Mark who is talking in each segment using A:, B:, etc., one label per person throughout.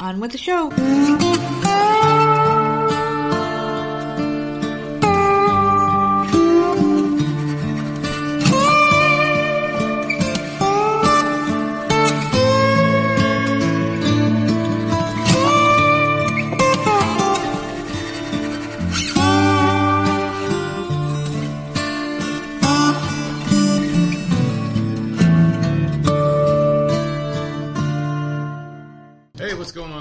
A: On with the show.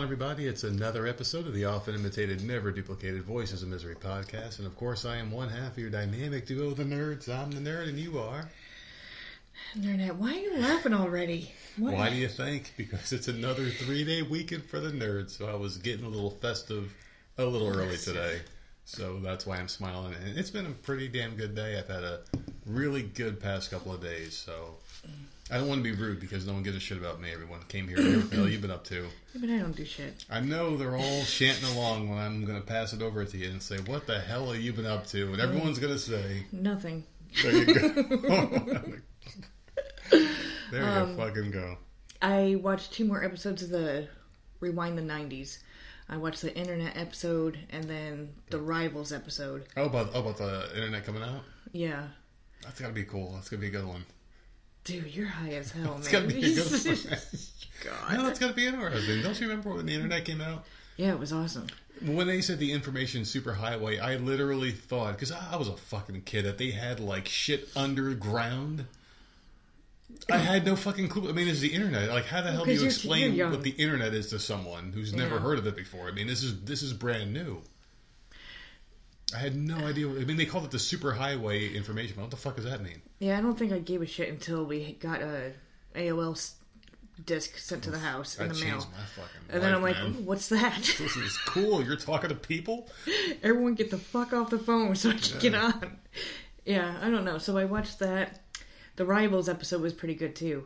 B: Everybody? It's another episode of the often imitated, never duplicated Voices of Misery podcast. And of course, I am one half of your dynamic duo, the nerds. I'm the nerd, and you are.
A: Internet, why are you laughing already? What?
B: Why do you think? Because it's another three day weekend for the nerds. So I was getting a little festive a little early today. So that's why I'm smiling. And it's been a pretty damn good day. I've had a really good past couple of days. So I don't want to be rude because no one gives a shit about me. Everyone came here. What you've been up to?
A: Yeah, but I don't do shit.
B: I know they're all chanting along when I'm going to pass it over to you and say, "What the hell have you been up to?" And everyone's going to say,
A: Nothing.
B: "There you go." there you
A: Um,
B: fucking go.
A: I watched two more episodes of the Rewind the 90s. I watched the internet episode and then the Rivals episode.
B: Oh, about oh, about the internet coming out.
A: Yeah.
B: That's got to be cool. That's going to be a good one.
A: Dude, you're high as hell, man.
B: It's to be a good one.
A: God.
B: no, it's got to be interesting. Don't you remember when the internet came out?
A: Yeah, it was awesome.
B: When they said the information superhighway, I literally thought because I was a fucking kid that they had like shit underground. I had no fucking clue. I mean, it's the internet. Like, how the hell do you explain what the internet is to someone who's never heard of it before? I mean, this is this is brand new. I had no idea. What, I mean, they called it the superhighway information. But what the fuck does that mean?
A: Yeah, I don't think I gave a shit until we got a AOL disc sent to the house in
B: That
A: the
B: changed
A: mail.
B: my fucking.
A: And then I'm
B: life,
A: like,
B: man.
A: "Ooh, what's that?
B: this is cool. You're talking to people.
A: Everyone get the fuck off the phone so I can get on. Yeah, I don't know. So I watched that. The Rivals episode was pretty good too.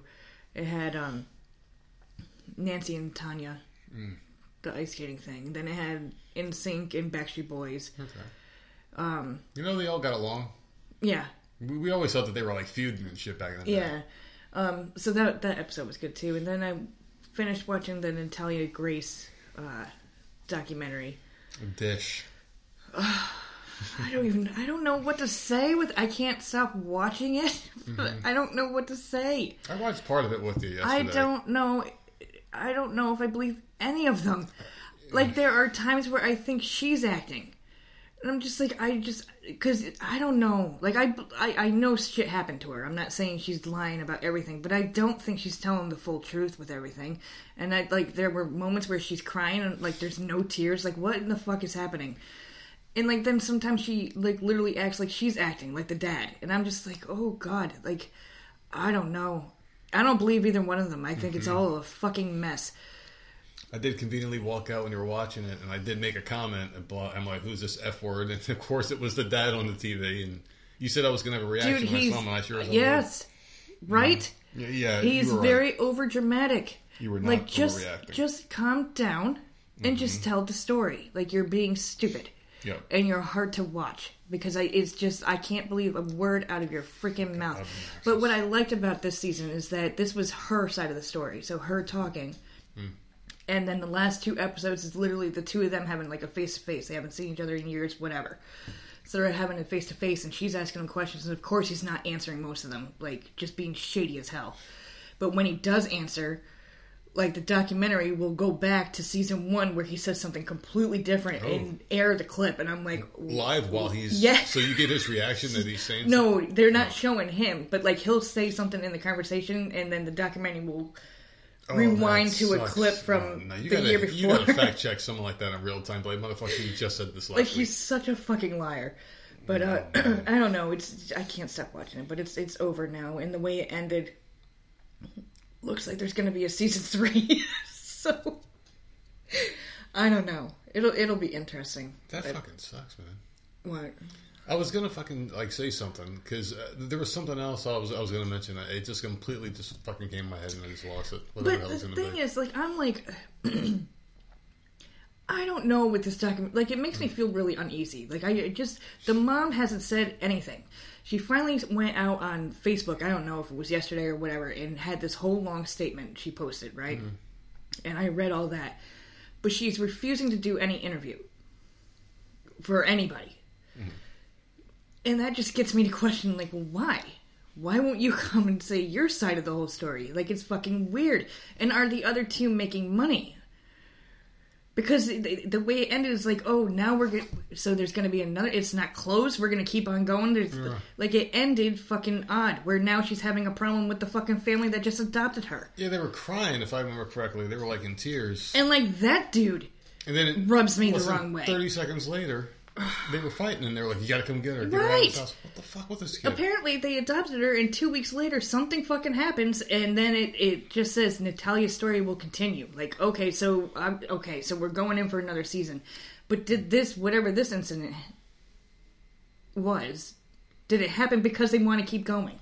A: It had um Nancy and Tanya,
B: Mm.
A: the ice skating thing. Then it had NSYNC and Backstreet Boys.
B: Okay.
A: Um,
B: You know, they all got along.
A: yeah,
B: We, we always thought that they were like feuding and shit back in the day.
A: yeah. Um, so that that episode was good too. And then I finished watching the Natalia Grace uh, documentary.
B: Dish.
A: I don't even I don't know what to say with I can't stop watching it. I don't know what to say.
B: I watched part of it with you yesterday.
A: I don't know I don't know if I believe any of them. Like there are times where I think she's acting. And I'm just like I just cuz I don't know. Like I, I I know shit happened to her. I'm not saying she's lying about everything, but I don't think she's telling the full truth with everything. And I like there were moments where she's crying and like there's no tears. Like what in the fuck is happening? and like then sometimes she like literally acts like she's acting like the dad and i'm just like oh god like i don't know i don't believe either one of them i think it's mm-hmm. all a fucking mess
B: I did conveniently walk out when you were watching it, and I did make a comment. And blah, I'm like, "Who's this f word?" And of course, it was the dad on the TV. And you said I was going to have a reaction
A: dude
B: when I
A: he's
B: saw him, and I sure as
A: yes right.
B: Yeah, yeah,
A: he's
B: were right.
A: very over dramatic
B: You were not
A: like just just calm down and just
B: Mm-hmm.
A: tell the story like you're being stupid
B: Yep.
A: and you're hard to watch because I it's just I can't believe a word out of your freaking mouth. But what I liked about this season is that this was her side of the story, so her talking. And then the last two episodes is literally the two of them having like a face to face. They haven't seen each other in years, whatever. So they're having a face to face, and she's asking him questions, and of course he's not answering most of them, like just being shady as hell. But when he does answer, like the documentary will go back to season one where he says something completely different oh. and air the clip, and I'm like,
B: live while he's
A: Yeah.
B: So you get his reaction that he's saying.
A: no, they're not showing him, but like he'll say something in the conversation, and then the documentary will
B: Oh,
A: rewind to a clip from
B: no, you
A: the
B: gotta,
A: year
B: You
A: before.
B: gotta fact check someone like that in real time. Like, motherfucker, you just said this last
A: like
B: week.
A: he's such a fucking liar. But uh, I don't know. It's I can't stop watching it. But it's it's over now, and the way it ended looks like there's going to be a season three. so I don't know. It'll it'll be interesting.
B: That
A: But-
B: fucking sucks, man.
A: what?
B: I was gonna fucking like say something because uh, there was something else I was I was gonna mention. It just completely just fucking came in my head and I just lost it. Whatever the
A: But the
B: it's
A: thing
B: be.
A: is, like, I'm like, I don't know with this document. Like, it makes me feel really uneasy. Like, I just the mom hasn't said anything. She finally went out on Facebook. I don't know if it was yesterday or whatever, and had this whole long statement she posted, right? And I read all that. but she's refusing to do any interview for anybody. And that just gets me to question, like, why? Why won't you come and say your side of the whole story? Like, it's fucking weird. And are the other two making money? Because the, the way it ended is like, oh, now we're going so there's going to be another. It's not closed. We're going to keep on going. There's like it ended fucking odd. Where now she's having a problem with the fucking family that just adopted her,
B: Yeah, they were crying, if I remember correctly. They were like in tears.
A: and like that dude
B: And then it
A: rubs me the wrong way.
B: 30 seconds later, they were fighting, and they were like, you gotta come get her. Get her
A: Right.
B: house. What the fuck with this kid?
A: Apparently, they adopted her, and two weeks later, something fucking happens, and then it, it just says Natalia's story will continue. Like, okay, so um, okay, so we're going in for another season. But did this, whatever this incident was, did it happen because they want to keep going?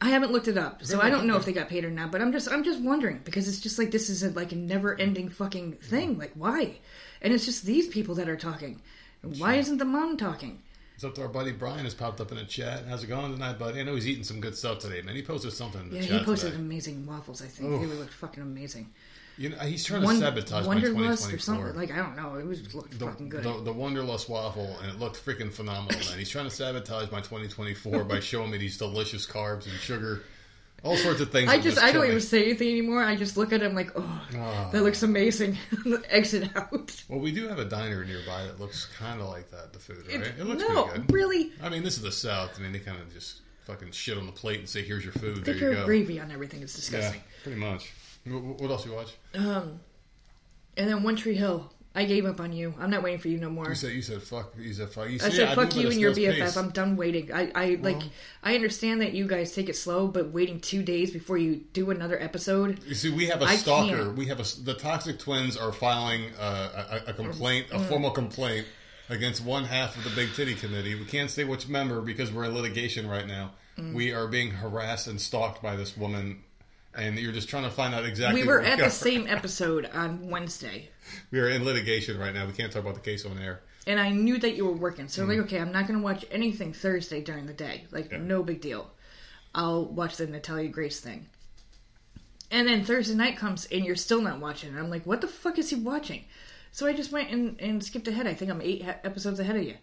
A: I haven't looked it up, so I don't know if they got paid or not. But I'm just, I'm just wondering because it's just like this is a, like a never-ending fucking thing. Like, why? And it's just these people that are talking. Why isn't the mom talking?
B: It's up to our buddy Brian has popped up in the chat. How's it going tonight, buddy? I know he's eating some good stuff today, man. He posted something in the
A: Yeah,
B: chat
A: he posted
B: today.
A: amazing waffles. I think they looked fucking amazing.
B: You know, he's trying to
A: One,
B: sabotage my
A: Wonderlust
B: 2024.
A: or something like I don't know. It was looked
B: the,
A: fucking good.
B: the, the Wonderlust waffle, and it looked freaking phenomenal, man. He's trying to sabotage my 2024 by showing me these delicious carbs and sugar, all sorts of things.
A: I
B: that
A: just I don't even say anything anymore. I just look at him like, oh,
B: Ah.
A: that looks amazing. Exit out.
B: Well, we do have a diner nearby that looks kind of like that. The food, right?
A: It-
B: It, looks
A: no,
B: pretty good.
A: really.
B: I mean, this is the South. I mean, they kind of just fucking shit on the plate and say, "Here's your food." There you go.
A: gravy on everything. It's
B: Yeah,
A: disgusting.
B: pretty much. What else you watch?
A: Um, and then One Tree Hill. I gave up on you. I'm not waiting for you no more.
B: You said you said fuck. You said fuck. You
A: I said
B: do,
A: fuck
B: but
A: you and your BFF.
B: pace.
A: I'm done waiting. I, I like I understand that you guys take it slow, but waiting two days before you do another episode.
B: You see, we have a
A: I
B: stalker.
A: can't.
B: We have a the Toxic Twins are filing uh, a, a complaint,
A: Mm.
B: a formal complaint against one half of the Big Titty Committee. We can't say which member because we're in litigation right now.
A: Mm.
B: We are being harassed and stalked by this woman, and you're just trying to find out exactly.
A: We were at the same episode on Wednesday.
B: We are in litigation right now. We can't talk about the case on air.
A: and I knew that you were working. So I'm like, mm-hmm. okay, I'm not going to watch anything Thursday during the day. Like,
B: Yeah.
A: no big deal. I'll watch the Natalia Grace thing. And then Thursday night comes and you're still not watching. And I'm like, what the fuck is he watching? So I just went and, and skipped ahead. I think I'm eight episodes ahead of you.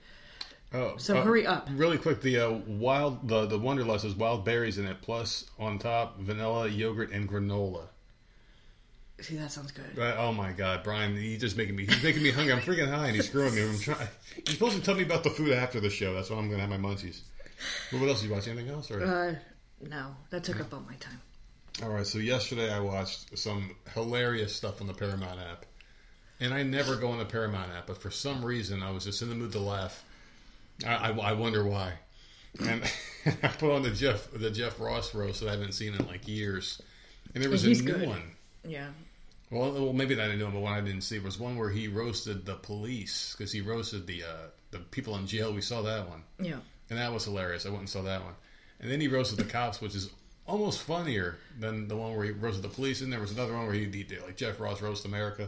B: Oh,
A: So
B: uh,
A: hurry up.
B: Really quick, the uh, wild the the Wonderlust has wild berries in it, plus on top vanilla, yogurt, and granola.
A: See, that sounds good.
B: But, oh my god, Brian, he's just making me he's making me hungry. I'm freaking high and he's screwing me. I'm trying. You're supposed to tell me about the food after the show. That's when I'm gonna have my munchies. Well, what else? Did you watch anything else? Or
A: Uh, no, that took up all my time.
B: all right. So yesterday I watched some hilarious stuff on the Paramount app, and I never go on the Paramount app, but for some reason I was just in the mood to laugh. I, I, I wonder why. And I put on the Jeff the Jeff Ross roast that I haven't seen in like years, and there was
A: He's
B: a new
A: good.
B: one.
A: Yeah.
B: Well, well, maybe that I didn't know, but one I didn't see was one where he roasted the police because he roasted the uh, the people in jail. We saw that one,
A: Yeah.
B: and that was hilarious. I went and saw that one, and then he roasted the cops, which is almost funnier than the one where he roasted the police. And there was another one where he, did like Jeff Ross roast America.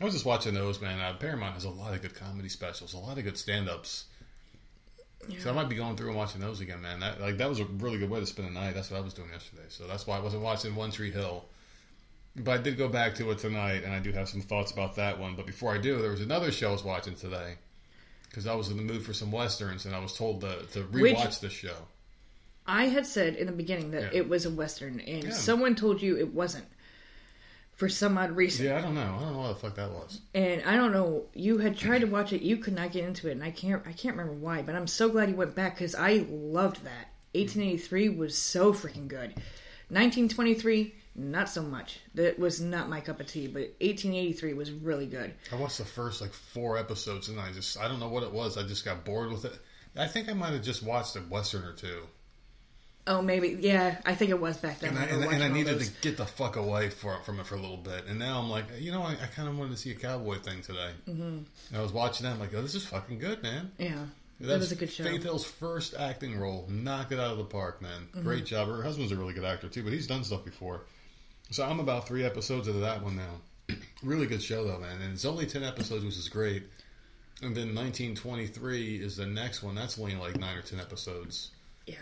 B: I was just watching those, man. Uh, Paramount has a lot of good comedy specials, a lot of good stand-ups. So I might be going through and watching those again, man. That like that was a really good way to spend the night. That's what I was doing yesterday. So that's why I wasn't watching One Tree Hill. But I did go back to it tonight, and I do have some thoughts about that one. But before I do, there was another show I was watching today because I was in the mood for some westerns, and I was told to, to
A: Which-
B: rewatch this show.
A: I had said in the beginning that
B: Yeah.
A: it was a Western, and
B: Yeah.
A: someone told you it wasn't for some odd reason.
B: Yeah, I don't know. I don't know what the fuck that was.
A: and I don't know. You had tried to watch it, you could not get into it, and I can't. I can't remember why, but I'm so glad you went back because I loved that. 1883 was so freaking good. 1923, not so much. That was not my cup of tea, but 1883 was really good.
B: I watched the first like four episodes, and I just I don't know what it was. I just got bored with it. I think I might have just watched a western or two,
A: Oh, maybe, yeah, I think it was back then.
B: and I, and, and I needed
A: those.
B: to get the fuck away for, from it for a little bit. And now I'm like, you know, I, I kind of wanted to see a cowboy thing today. Mm-hmm. And I was watching that. I'm like, oh, this is fucking good, man.
A: Yeah, that
B: That's
A: was a good show.
B: Faith Hill's first acting role. Knocked it out of the park, man.
A: Mm-hmm.
B: Great job. Her husband's a really good actor too, but he's done stuff before. So I'm about three episodes into that one now. really good show though, man. And it's only ten episodes, which is great. And then 1923 is the next one. That's only like nine or ten episodes.
A: Yeah,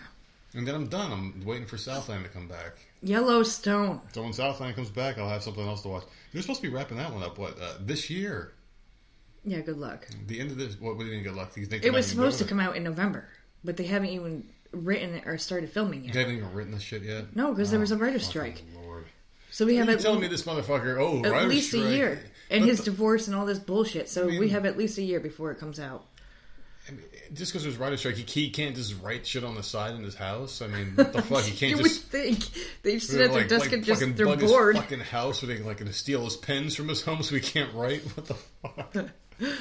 B: and then I'm done. I'm waiting for Southland to come back.
A: Yellowstone.
B: So when Southland comes back, I'll have something else to watch. You're supposed to be wrapping that one up. What uh, this year?
A: Yeah, good luck.
B: The end of this. What? We didn't get luck. You think
A: It was supposed to come out in November, but they haven't even written it or started filming yet.
B: They haven't even written this shit yet.
A: No, because there was a writer's strike.
B: Lord.
A: So we have
B: You
A: at,
B: telling me this motherfucker? Oh,
A: at least
B: strike.
A: a year. And
B: But
A: his
B: the-
A: divorce and all this bullshit. So
B: I mean-
A: we have at least a year before it comes out.
B: I mean, just because there's writer's strike, he, he can't just write shit on the side in his house. I mean, what the fuck? He can't
A: you
B: just.
A: would think they'd sit at their
B: like,
A: desk
B: like
A: and just they're bored.
B: his fucking house, where they like gonna steal his pens from his home so he can't write. What the fuck?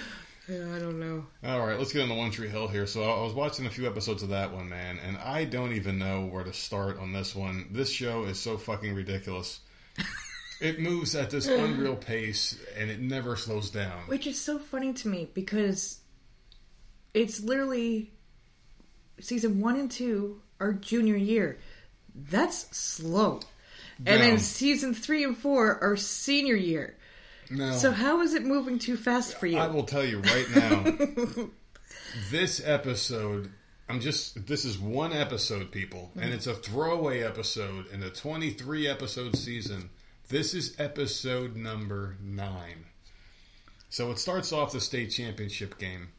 A: Yeah, I don't know.
B: All right, let's get on the One Tree Hill here. So I was watching a few episodes of that one, man, and I don't even know where to start on this one. This show is so fucking ridiculous. it moves at this unreal pace, and it never slows down.
A: Which is so funny to me because it's literally season one and two are junior year. That's slow. And then season three and four are senior year.
B: No,
A: So how is it moving too fast for you?
B: I will tell you right now. this episode, I'm just. This is one episode, people, and mm-hmm. it's a throwaway episode in a 23 episode season. This is episode number nine. So it starts off the state championship game.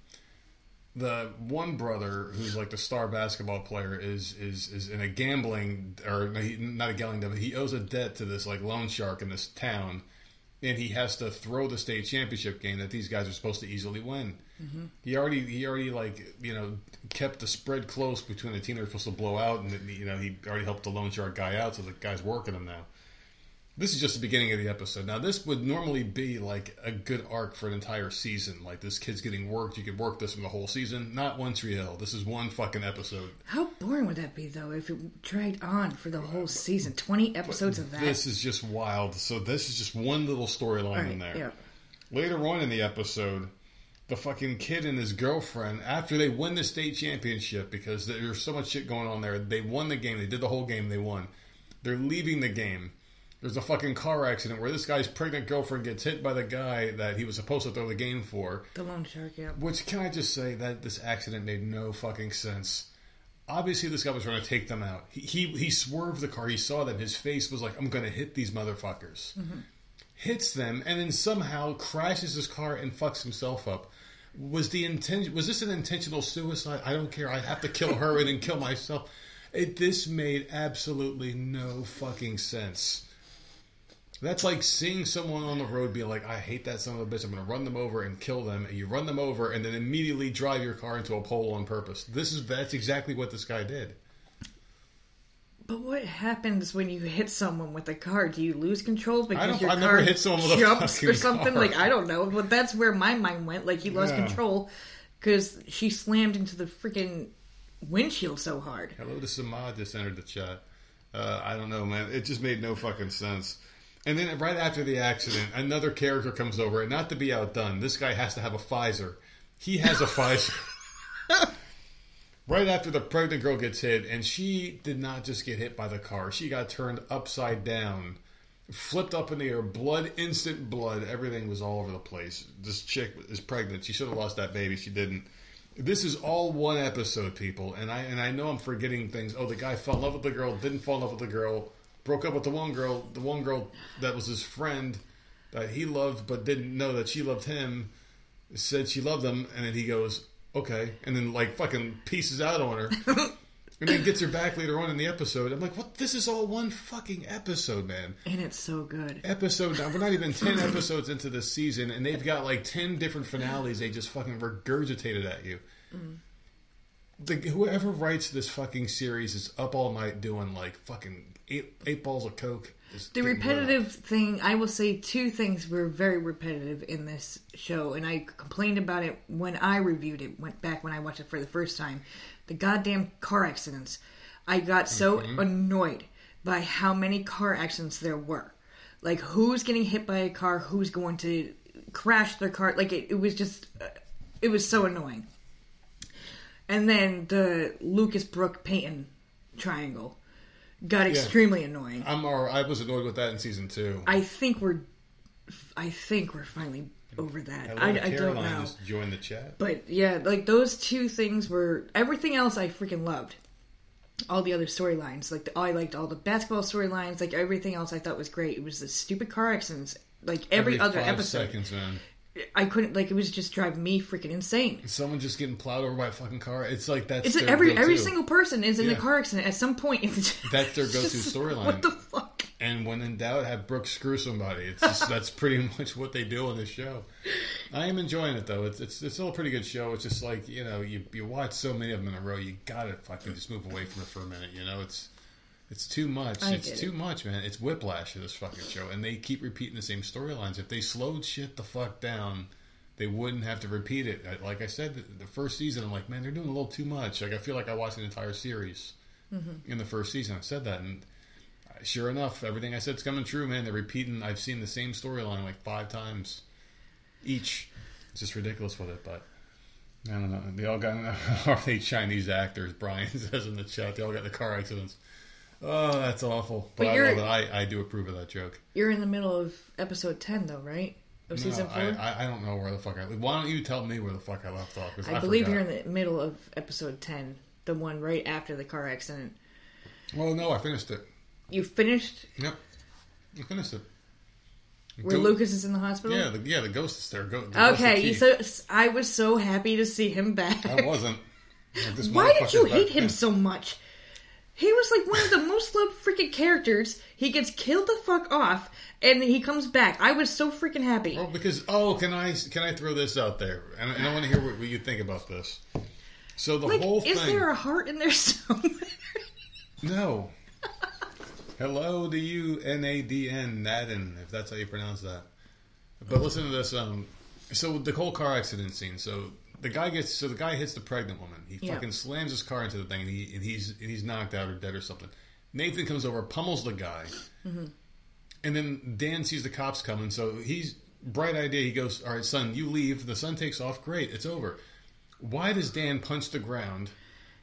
B: The one brother who's like the star basketball player is is is in a gambling or he, not a gambling debt, but he owes a debt to this like loan shark in this town, and he has to throw the state championship game that these guys are supposed to easily win. Mm-hmm. He already he already like you know kept the spread close between the team they're supposed to blow out, and you know he already helped the loan shark guy out, so the guy's working him now. This is just the beginning of the episode. Now, this would normally be like a good arc for an entire season. Like this kid's getting worked. You could work this from the whole season. Not One Tree Hill. This is one fucking episode.
A: How boring would that be though if it dragged on for the whole season? Twenty episodes of that.
B: This is just wild. So this is just one little storyline
A: right,
B: in there.
A: yeah.
B: Later on in the episode, the fucking kid and his girlfriend, after they win the state championship, because there's so much shit going on there, they won the game. They did the whole game. They won. They're leaving the game. There's a fucking car accident where this guy's pregnant girlfriend gets hit by the guy that he was supposed to throw the game for.
A: The loan shark, yeah.
B: Which can I just say that this accident made no fucking sense. Obviously, this guy was trying to take them out. He he, he swerved the car. He saw them. His face was like, "I'm going to hit these motherfuckers." Mm-hmm. Hits them, and then somehow crashes his car and fucks himself up. Was the intention? Was this an intentional suicide? I don't care. I have to kill her and then kill myself. It, this made absolutely no fucking sense. That's like seeing someone on the road being like, I hate that son of a bitch. I'm going to run them over and kill them. And you run them over and then immediately drive your car into a pole on purpose. This is that's exactly what this guy did.
A: But what happens when you hit someone with a car? Do you lose control because your
B: I've
A: car
B: never hit someone with a
A: jumps or something?
B: car.
A: Like I don't know, but that's where my mind went. Like he lost
B: Yeah.
A: control because she slammed into the freaking windshield so hard.
B: Hello to Samad just entered the chat. Uh, I don't know, man. It just made no fucking sense. And then right after the accident, another character comes over, and not to be outdone, this guy has to have a Pfizer. He has a Pfizer. right after the pregnant girl gets hit, and she did not just get hit by the car, she got turned upside down, flipped up in the air, blood, instant blood. Everything was all over the place. This chick is pregnant. She should have lost that baby. She didn't. This is all one episode, people, and I and I know I'm forgetting things. Oh, the guy fell in love with the girl, didn't fall in love with the girl, broke up with the one girl, the one girl that was his friend that he loved but didn't know that she loved him, said she loved him, and then he goes, okay, and then like fucking pieces out on her, and then gets her back later on in the episode. I'm like, what? This is all one fucking episode, man
A: And it's so good.
B: episode. We're not even ten episodes into this season, and they've got like ten different finales. They just fucking regurgitated at you. Mm. The, whoever writes this fucking series is up all night doing like fucking eight eight balls of coke.
A: The repetitive thing, I will say two things were very repetitive in this show, and I complained about it when I reviewed it, went back when I watched it for the first time. The goddamn car accidents. I got so annoyed by how many car accidents there were. Like, who's getting hit by a car, who's going to crash their car. Like, it, it was just, uh, it was so annoying. And then the Lucas Brooke Peyton triangle got extremely annoying.
B: I'm I was annoyed with that in season two.
A: I think we're, I think we're finally over that. I, I don't know,
B: just joined the chat.
A: but yeah, like those two things were everything else I freaking loved. all the other storylines. Like the, I liked all the basketball storylines. Like everything else, I thought was great. It was the stupid car accidents. Like every, other
B: five
A: episode,
B: seconds, man.
A: I couldn't. Like it was just driving me freaking insane.
B: Someone just getting plowed over by a fucking car. It's like that's
A: It's every every single person is in
B: Yeah.
A: a car accident at some point.
B: That's their go-to storyline.
A: What the fuck?
B: And when in doubt, have Brooke screw somebody. It's just, that's pretty much what they do on this show. I am enjoying it though. It's it's it's still a pretty good show. It's just like you know you you watch so many of them in a row, you gotta fucking just move away from it for a minute. You know it's it's too much.
A: I
B: it's too much, man. It's whiplash of this fucking show, and they keep repeating the same storylines. If they slowed shit the fuck down. They wouldn't have to repeat it. Like I said, the, the first season, I'm like, man, they're doing a little too much. Like I feel like I watched an entire series mm-hmm. in the first season. I said that, and sure enough, everything I said's coming true, man. They're repeating. I've seen the same storyline like five times each. It's just ridiculous with it, but I don't know. They all got are they Chinese actors? Brian says in the chat. They all got the car accidents. Oh, that's awful. But,
A: But
B: I
A: you're-
B: love it. I, I do approve of that joke.
A: You're in the middle of episode ten, though, right? Of
B: No,
A: season four.
B: I, I, don't know where the fuck I. Why don't you tell me where the fuck I left off?
A: I,
B: I
A: believe
B: forgot.
A: you're in the middle of episode 10, the one right after the car accident.
B: Well, no, I finished it.
A: You finished
B: Yep, I finished it.
A: where
B: Go-
A: Lucas is in the hospital?
B: Yeah, the, yeah, the ghost is there. Go, the
A: Okay, so I was so happy to see him back.
B: I wasn't. Like,
A: Why did you hate
B: back
A: him so much? He was like one of the most loved freaking characters. He gets killed the fuck off, and he comes back. I was so freaking happy.
B: Oh, because oh, can I can I throw this out there? And, and I want to hear what, what you think about this. So the
A: like,
B: whole
A: is there a heart in there somewhere?
B: No. Hello to you, N A D N Nadin, if that's how you pronounce that. But listen to this. Um, so the whole car accident scene. So the guy gets. So the guy hits the pregnant woman. He
A: Yeah.
B: fucking slams his car into the thing, and, he, and he's and he's knocked out or dead or something. Nathan comes over, pummels the guy, mm-hmm. and then Dan sees the cops coming. So he's bright idea. He goes, "All right, son, you leave." The son takes off. Great, it's over. Why does Dan punch the ground?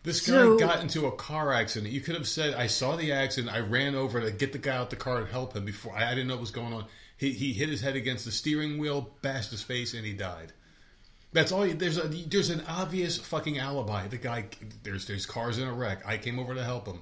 B: This guy
A: So-
B: got into a car accident. You could have said, "I saw the accident. I ran over to get the guy out the car and help him before I, I didn't know what was going on." He he hit his head against the steering wheel, bashed his face, and he died. That's all. You, there's a there's an obvious fucking alibi. The guy there's there's cars in a wreck. I came over to help him.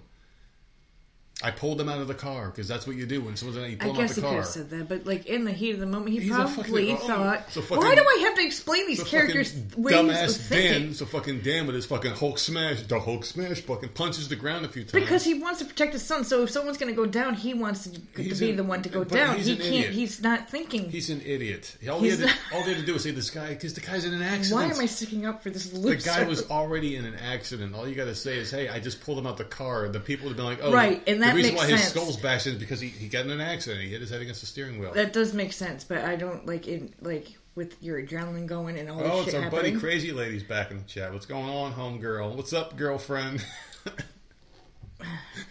B: I pulled him out of the car because that's what you do when someone's in you
A: I
B: pull him out
A: guess
B: the
A: he could
B: car.
A: have said that, but like in the heat of the moment, he
B: He's a
A: probably
B: fucking- oh,
A: thought,
B: so fucking-
A: "Why do I have to explain these characters'
B: fucking
A: ways
B: dumbass
A: of thinking?"
B: Dan, so fucking Dan with his fucking Hulk smash, the Hulk smash, fucking punches the ground a few times.
A: Because he wants to protect his son, so if someone's going to go down, he wants to, to
B: He's
A: be
B: an-
A: the one to go
B: but
A: down.
B: he's
A: He
B: an
A: can't.
B: idiot.
A: He's not thinking.
B: He's an idiot. All he, had
A: He's
B: to, all they had to do was say this guy because the guy's in an accident.
A: Why am I sticking up for this
B: The guy was already in an accident. All you got to say is, "Hey, I just pulled him out of the car." The people would have been like, "Oh,
A: Right, and that
B: the reason why his
A: sense.
B: skull's bashed is because he, he got in an accident. He hit his head against the steering wheel."
A: That does make sense, but I don't like it. Like with your adrenaline going and all this
B: oh,
A: shit
B: it's our
A: happening.
B: buddy Crazy Lady's back in the chat. What's going on, home girl? What's up, girlfriend?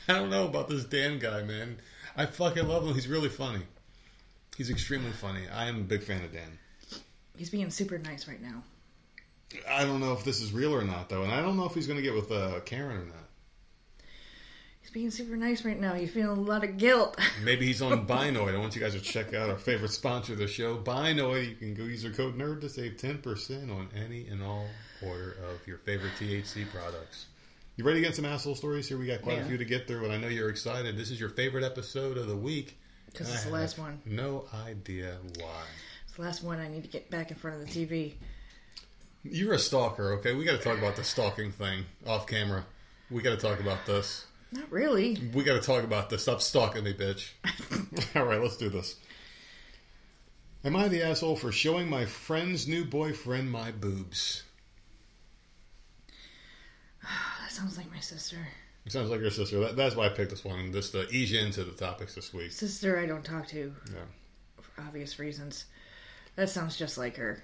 B: I don't know about this Dan guy, man. I fucking love him. He's really funny. He's extremely funny. I am a big fan of Dan.
A: He's being super nice right now.
B: I don't know if this is real or not, though, and I don't know if he's going to get with uh, Karen or not.
A: Being super nice right now. He's feeling a lot of guilt.
B: Maybe he's on Binoid. I want you guys to check out our favorite sponsor of the show, Binoid. You can go use our code NERD to save 10% on any and all order of your favorite THC products. You ready to get some asshole stories? Here we got quite a few to get through, and I know you're excited. This is your favorite episode of the week.
A: Because it's the last one.
B: No idea why.
A: It's the last one. I need to get back in front of the TV.
B: You're a stalker, okay? We got to talk about the stalking thing off camera. We got to talk about this.
A: Not really.
B: We got to talk about this. Stop stalking me, bitch. All right, let's do this. Am I the asshole for showing my friend's new boyfriend my boobs?
A: That sounds like my sister.
B: It Sounds like your sister. That, that's why I picked this one, just to ease you into the topics this week.
A: Sister, I don't talk to
B: Yeah.
A: for obvious reasons. That sounds just like her.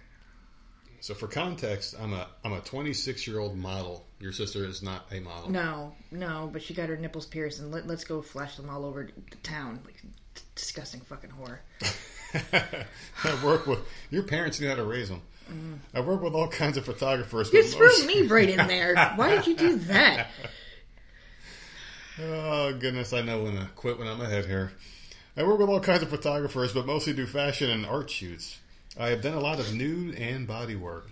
B: So for context, I'm a I'm a 26 year old model. Your sister is not a model.
A: No, no, but she got her nipples pierced, and let, let's go flash them all over the town. Like, disgusting fucking whore.
B: I work with your parents knew how to raise them. Mm. I work with all kinds of photographers.
A: You threw
B: most-
A: me right in there. Why did you do that?
B: Oh goodness, I know when to quit when I'm ahead here. I work with all kinds of photographers, but mostly do fashion and art shoots. I have done a lot of nude and body work.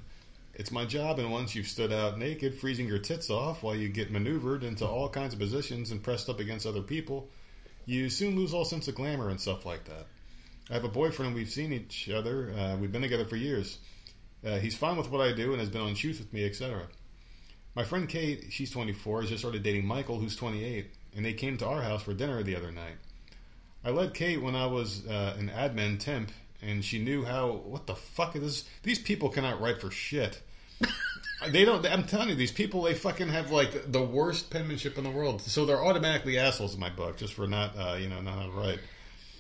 B: It's my job, and once you've stood out naked, freezing your tits off while you get maneuvered into all kinds of positions and pressed up against other people, you soon lose all sense of glamour and stuff like that. I have a boyfriend, we've seen each other, uh, we've been together for years. Uh, he's fine with what I do and has been on shoots with me, etc. My friend Kate, she's 24, has just started dating Michael, who's 28, and they came to our house for dinner the other night. I led Kate when I was uh, an admin temp, and she knew how. What the fuck is this? These people cannot write for shit. they don't. I'm telling you, these people they fucking have like the worst penmanship in the world. So they're automatically assholes in my book, just for not, uh, you know, not how to write.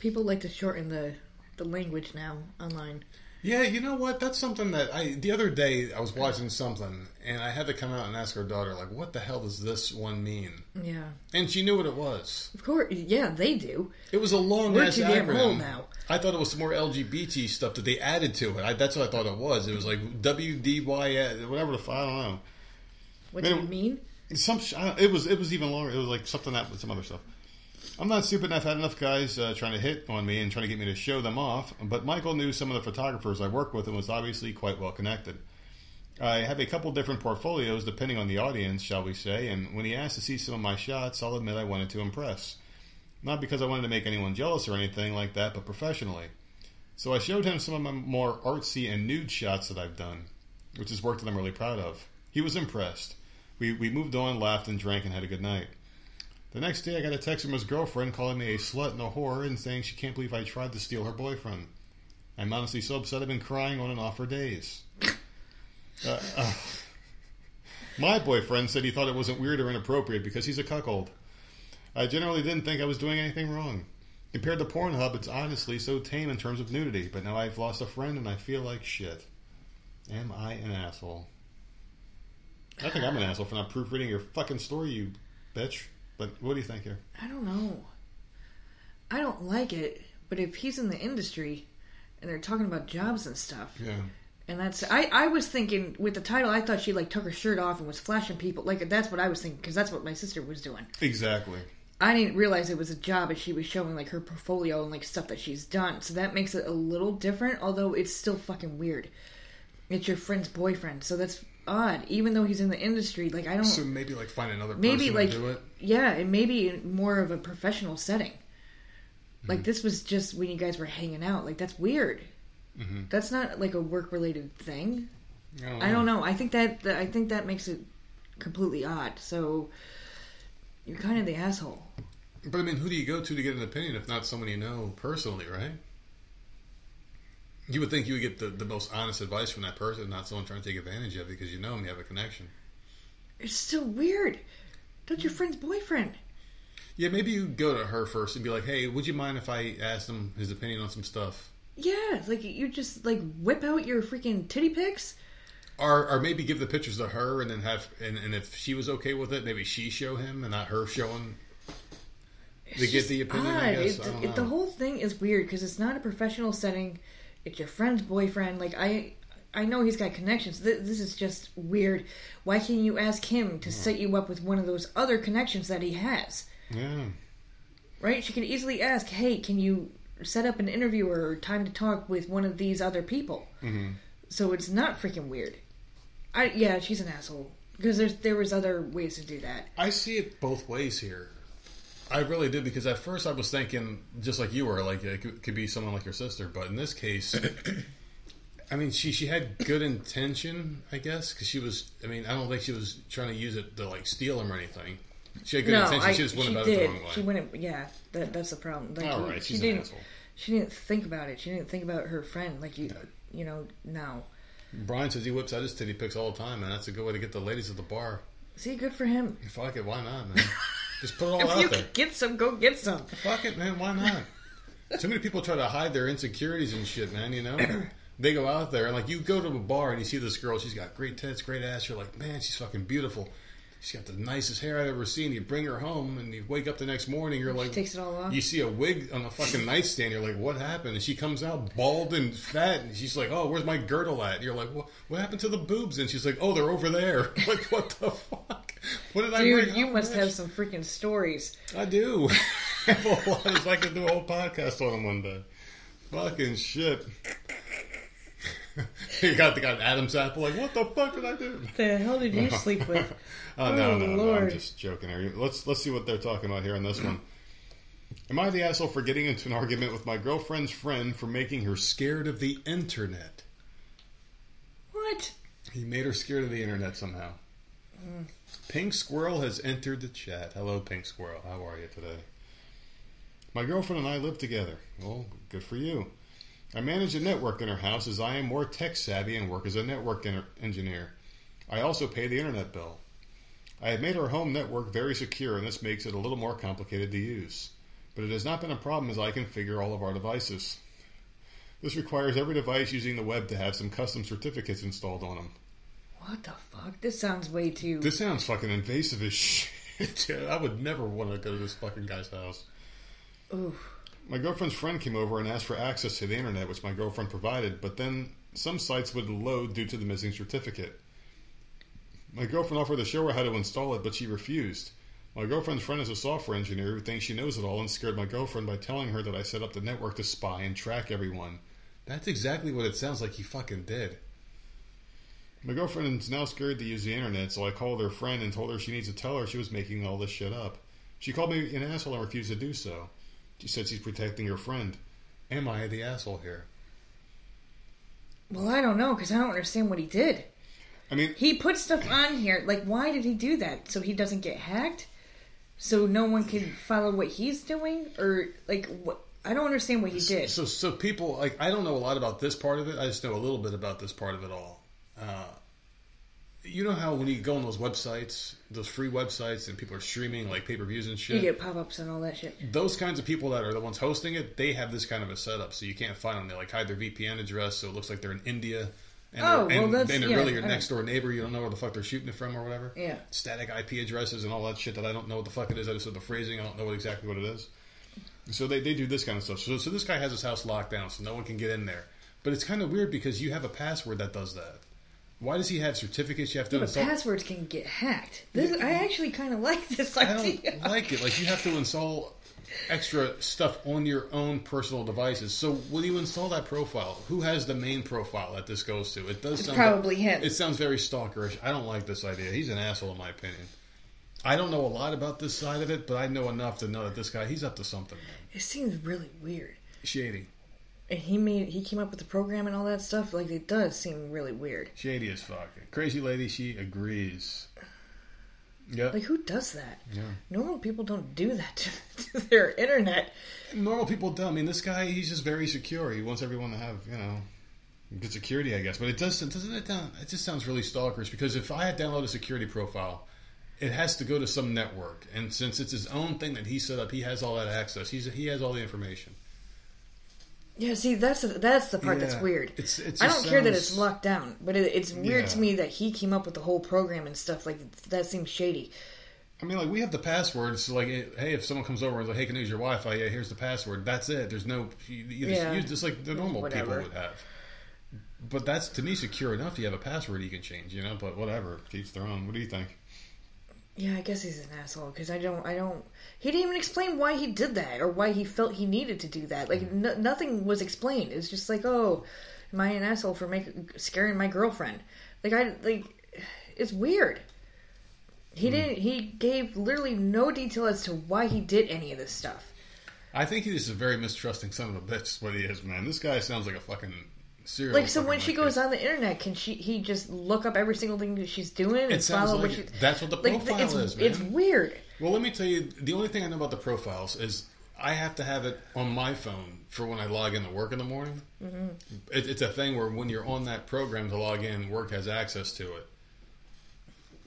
A: People like to shorten the the language now online.
B: Yeah, you know what? That's something that I the other day I was watching something and I had to come out and ask our daughter like, "What the hell does this one mean?"
A: Yeah,
B: And she knew what it was.
A: of course. Yeah, they do.
B: It was a long
A: We're
B: ass acronym.
A: now.
B: I thought it was some more LGBT stuff that they added to it. I, that's what I thought it was. It was like W D Y whatever the fuck. I don't know.
A: What do you mean?
B: Some it was it was even longer. It was like something that with some other stuff. I'm not stupid. I've had enough guys uh, trying to hit on me and trying to get me to show them off. But Michael knew some of the photographers I work with and was obviously quite well connected. I have a couple different portfolios depending on the audience, shall we say. And when he asked to see some of my shots, I'll admit I wanted to impress. Not because I wanted to make anyone jealous or anything like that, but professionally. So I showed him some of my more artsy and nude shots that I've done, which is work that I'm really proud of. He was impressed. We, we moved on, laughed, and drank and had a good night. The next day, I got a text from his girlfriend calling me a slut and a whore and saying she can't believe I tried to steal her boyfriend. I'm honestly so upset I've been crying on and off for days. Uh, uh, my boyfriend said he thought it wasn't weird or inappropriate because he's a cuckold. I generally didn't think I was doing anything wrong. Compared to Pornhub, it's honestly so tame in terms of nudity, but now I've lost a friend and I feel like shit. Am I an asshole? I think I'm an asshole for not proofreading your fucking story, you bitch. But what do you think here?
A: I don't know. I don't like it, but if he's in the industry and they're talking about jobs and stuff,
B: Yeah.
A: and that's I I was thinking with the title, I thought she like took her shirt off and was flashing people. Like that's what I was thinking because that's what my sister was doing.
B: Exactly.
A: I didn't realize it was a job, and she was showing like her portfolio and like stuff that she's done. So that makes it a little different, although it's still fucking weird. It's your friend's boyfriend, so that's odd. Even though he's in the industry, like I don't.
B: So maybe like find another person
A: maybe like
B: to do it.
A: yeah, and maybe in more of a professional setting.
B: Mm-hmm.
A: Like this was just when you guys were hanging out. Like that's weird.
B: Mm-hmm.
A: That's not like a work related thing.
B: I don't,
A: I don't know. I think that I think that makes it completely odd. So you're kind of the asshole.
B: But I mean, who do you go to to get an opinion if not someone you know personally, right? You would think you would get the, the most honest advice from that person, not someone trying to take advantage of it because you know them, you have a connection.
A: It's still weird. That's your friend's boyfriend.
B: Yeah, maybe you go to her first and be like, "Hey, would you mind if I asked him his opinion on some stuff?"
A: Yeah, like you just like whip out your freaking titty pics.
B: Or, or maybe give the pictures to her and then have and, and if she was okay with it, maybe she show him and not her showing.
A: It's
B: To get the opinion, I guess.
A: It- it- the whole thing is weird because it's not a professional setting. It's your friend's boyfriend. Like I, I know he's got connections. Th- This is just weird. Why can't you ask him to set you up with one of those other connections that he has?
B: Yeah.
A: Right? She could easily ask, "Hey, can you set up an interview or time to talk with one of these other people?"
B: hmm
A: So it's not freaking weird. I yeah, she's an asshole because there's there was other ways to do that.
B: I see it both ways here. I really did because at first I was thinking just like you were, like it could, could be someone like your sister, but in this case, I mean, she she had good intention, I guess, because she was. I mean, I don't think she was trying to use it to like steal him or anything. She had good
A: no,
B: intention.
A: I,
B: she just went
A: she
B: about
A: did.
B: it the wrong way.
A: She went. Yeah, that that's the problem. Like,
B: All right,
A: she
B: she's an
A: didn't.
B: asshole.
A: She didn't think about it. She didn't think about her friend. Like you, you know. Now,
B: Brian says he whips out his titty pics all the time, man. That's a good way to get the ladies at the bar.
A: see, good for him.
B: Fuck it, why not, man? just put it all
A: If
B: out
A: you
B: there.
A: can get some, go get some.
B: Fuck it, man. Why not? Too many people try to hide their insecurities and shit, man. You know, they go out there and like you go to a bar and you see this girl. She's got great tits, great ass. You're like, man, she's fucking beautiful. She's got the nicest hair I've ever seen. You bring her home and you wake up the next morning. You're like,
A: takes it all off.
B: You see a wig on the fucking nightstand. You're like, what happened? And she comes out bald and fat, and she's like, oh, where's my girdle at? And you're like, what? What happened to the boobs? And she's like, oh, they're over there. like, what the fuck? What did I
A: Dude,
B: bring
A: you
B: home,
A: must
B: bitch?
A: have some freaking stories.
B: I do. I have a lot. I could do a whole podcast on them one day. Fucking shit. you got the guy Adam's apple. Like, what the fuck did I do?
A: the hell did you sleep with?
B: Oh, no,
A: Oh,
B: no, no, I'm just joking. Here. Let's let's see what they're talking about here on this one. Am I the asshole for getting into an argument with my girlfriend's friend for making her scared of the internet?
A: What?
B: He made her scared of the internet somehow. Mm. Pink Squirrel has entered the chat. Hello, Pink Squirrel. How are you today? My girlfriend and I live together. Well, good for you. I manage a network in her house as I am more tech savvy and work as a network en- engineer. I also pay the internet bill. I have made our home network very secure, and this makes it a little more complicated to use. But it has not been a problem as I configure all of our devices. This requires every device using the web to have some custom certificates installed on them.
A: What the fuck? This sounds way too.
B: This sounds fucking invasive as shit. I would never want to go to this fucking guy's house.
A: Ooh.
B: My girlfriend's friend came over and asked for access to the internet, which my girlfriend provided, but then some sites wouldn't load due to the missing certificate. My girlfriend offered to show her how to install it, but she refused. My girlfriend's friend is a software engineer who thinks she knows it all and scared my girlfriend by telling her that I set up the network to spy and track everyone. That's exactly what it sounds like he fucking did. My girlfriend is now scared to use the internet, so I called her friend and told her she needs to tell her she was making all this shit up. She called me an asshole and refused to do so. She said she's protecting her friend. Am I the asshole here?
A: Well, I don't know because I don't understand what he did.
B: I mean,
A: He put stuff on here. Like, why did he do that? So he doesn't get hacked? So no one can follow what he's doing? Or, like, what? I don't understand what he did.
B: so so people like I don't know a lot about this part of it. I just know a little bit about this part of it all. Uh, you know how when you go on those websites, those free websites, and people are streaming like pay per views and shit.
A: You get pop ups and all that shit.
B: those kinds of people that are the ones hosting it, they have this kind of a setup, so you can't find them. They like hide their VPN address, so it looks like they're in India. And
A: Oh,
B: they're,
A: well,
B: and,
A: that's-
B: and they're
A: yeah,
B: really your next door neighbor. You don't know where the fuck they're shooting it from or whatever.
A: Yeah.
B: Static IP addresses and all that shit that I don't know what the fuck it is. I just know the phrasing. I don't know what exactly what it is. So they, they do this kind of stuff. So, so this guy has his house locked down, so no one can get in there. But it's kind of weird because you have a password that does that. Why does he have certificates you have to
A: Yeah, passwords can get hacked. This I actually kind of like this
B: I don't like it. Like you have to install extra stuff on your own personal devices. So will you install that profile, who has the main profile that this goes to? It does sound
A: probably him.
B: It sounds very stalkerish. I don't like this idea. He's an asshole in my opinion. I don't know a lot about this side of it, but I know enough to know that this guy he's up to something, man.
A: It seems really weird.
B: Shady.
A: And he made he came up with the program and all that stuff. Like it does seem really weird.
B: Shady as fuck. Crazy lady, she agrees. Yeah.
A: Like who does that?
B: Yeah.
A: Normal people don't do that to, to their internet.
B: Normal people don't. I mean, this guy, he's just very secure. He wants everyone to have, you know, good security, I guess. But it does, doesn't it? Sound, it just sounds really stalkerish because if I had downloaded a security profile, it has to go to some network, and since it's his own thing that he set up, he has all that access. He's he has all the information.
A: Yeah, see that's that's the part that's weird.
B: It's- it
A: I don't care that it's locked down, but it, it's weird to me that he came up with the whole program and stuff. Like that seems shady.
B: I mean, like we have the passwords. So like, hey, if someone comes over and like, "Hey, can I use your Wi-Fi?" Yeah, here's the password. That's it. There's no, you, you just,
A: Yeah.
B: you just like the normal
A: Whatever.
B: people would have. But that's to me secure enough. You have a password you can change, you know. But whatever, keeps their own. What do you think?
A: Yeah, I guess he's an asshole because I don't, I don't. He didn't even explain why he did that or why he felt he needed to do that. Like mm. no, nothing was explained. It's just like, oh, am I an asshole for making scaring my girlfriend? Like I like, it's weird. He mm. didn't. He gave literally no detail as to why he did any of this stuff.
B: I think he's a very mistrusting son of a bitch. What he is, man. This guy sounds like a fucking serial.
A: Like so, when she goes on the internet, can she? He just look up every single thing that she's doing and
B: it
A: follow
B: like
A: what she.
B: that's what the
A: Like
B: profile
A: it's
B: is, man.
A: it's weird.
B: Well, let me tell you, the only thing I know about the profiles is I have to have it on my phone for when I log in to work in the morning. Mm-hmm. It, it's a thing where when you're on that program to log in, work has access to it.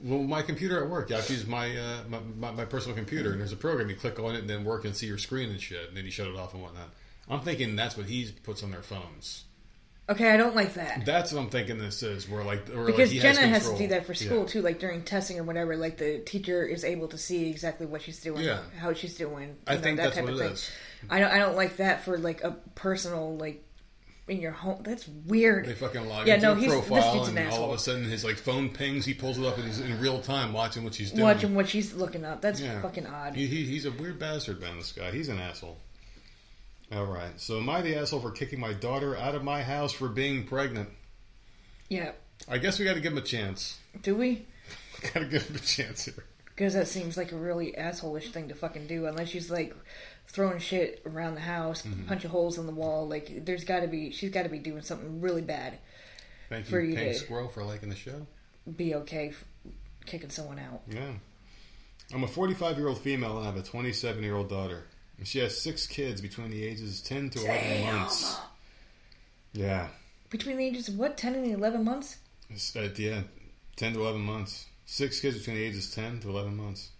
B: Well, my computer at work, yeah, I have to use my, uh, my, my my personal computer, and there's a program. You click on it, and then work and see your screen and shit, and then you shut it off and whatnot. I'm thinking that's what he puts on their phones.
A: Okay, I don't like that.
B: That's what I'm thinking this is. Where like, or
A: Because
B: like he
A: Jenna
B: has,
A: has to do that for school
B: Yeah.
A: too, like during testing or whatever. Like the teacher is able to see exactly what she's doing,
B: Yeah.
A: how she's doing.
B: I
A: know,
B: think
A: that
B: that's
A: type
B: what
A: of
B: it
A: thing.
B: is.
A: I don't. I don't like that for like a personal like in your home. That's weird.
B: They fucking log
A: Yeah,
B: into
A: no, this
B: profile, and all of a sudden his like phone pings. He pulls it up, and he's in real time watching what she's doing.
A: Watching what she's looking up. That's
B: Yeah.
A: fucking odd.
B: He, he, he's a weird bastard, man. This guy. He's an asshole. All right. So am I the asshole for kicking my daughter out of my house for being pregnant?
A: Yeah.
B: I guess we got to give him a chance.
A: Do we?
B: got to give him a chance here.
A: Because that seems like a really asshole-ish thing to fucking do. Unless she's like throwing shit around the house,
B: Mm-hmm.
A: punching holes in the wall. Like there's got to be, she's got to be doing something really bad.
B: Thank
A: For
B: you,
A: you
B: Pink
A: to-
B: Squirrel, for liking the show.
A: Be okay f- kicking someone out.
B: Yeah. I'm a 45 year old female and I have a 27 year old daughter. And she has six kids between the ages 10 to 11
A: Damn.
B: months. Yeah.
A: Between the ages of what, ten and eleven months?
B: It's at the end, 10 to 11 months. Six kids between the ages 10 to 11 months.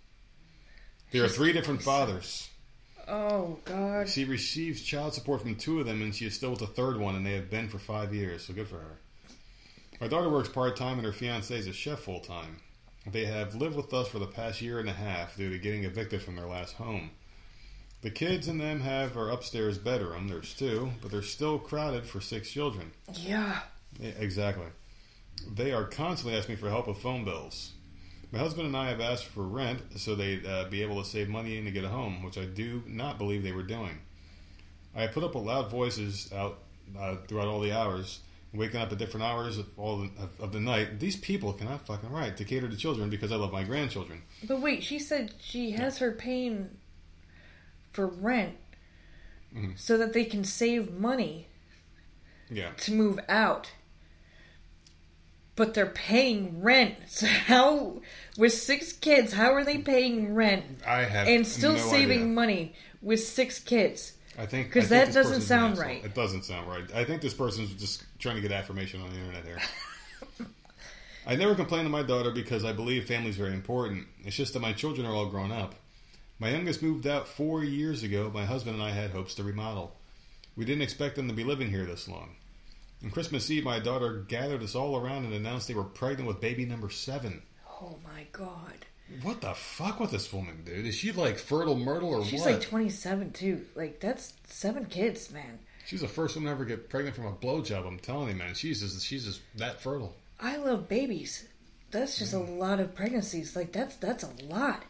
B: There are three different fathers.
A: Oh God.
B: She receives child support from two of them, and she is still with the third one, and they have been for five years. So good for her. My daughter works part time, and her fiance is a chef full time. They have lived with us for the past year and a half due to getting evicted from their last home. The kids and them have our upstairs bedroom. There's two, but they're still crowded for six children.
A: Yeah.
B: Yeah, exactly. They are constantly asking for help with phone bills. My husband and I have asked for rent so they'd uh, be able to save money and to get a home, which I do not believe they were doing. I put up with loud voices out uh, throughout all the hours, waking up at different hours of all the, of, of the night. These people cannot fucking write to cater to children because I love my grandchildren.
A: But wait, she said she has her paying for rent
B: Mhm.
A: so that they can save money
B: Yeah,
A: to move out. But they're paying rent. So how, with six kids, how are they paying rent
B: I have
A: and still
B: no
A: saving
B: idea.
A: money with six kids?
B: I think
A: 'Cause
B: I think
A: that doesn't sound right.
B: It doesn't sound right. I think this person's just trying to get affirmation on the internet here. I never complain to my daughter because I believe family's very important. It's just that my children are all grown up. My youngest moved out four years ago. My husband and I had hopes to remodel. We didn't expect them to be living here this long. On Christmas Eve, my daughter gathered us all around and announced they were pregnant with baby number seven.
A: Oh my god.
B: What the fuck with this woman, dude? Is she like fertile myrtle or what?
A: She's
B: what?
A: like 27 too. Like that's seven kids, man.
B: She's the first woman to ever get pregnant from a blowjob. I'm telling you, man. She's just, she's just that fertile.
A: I love babies. That's just a lot of pregnancies. Like that's that's a lot.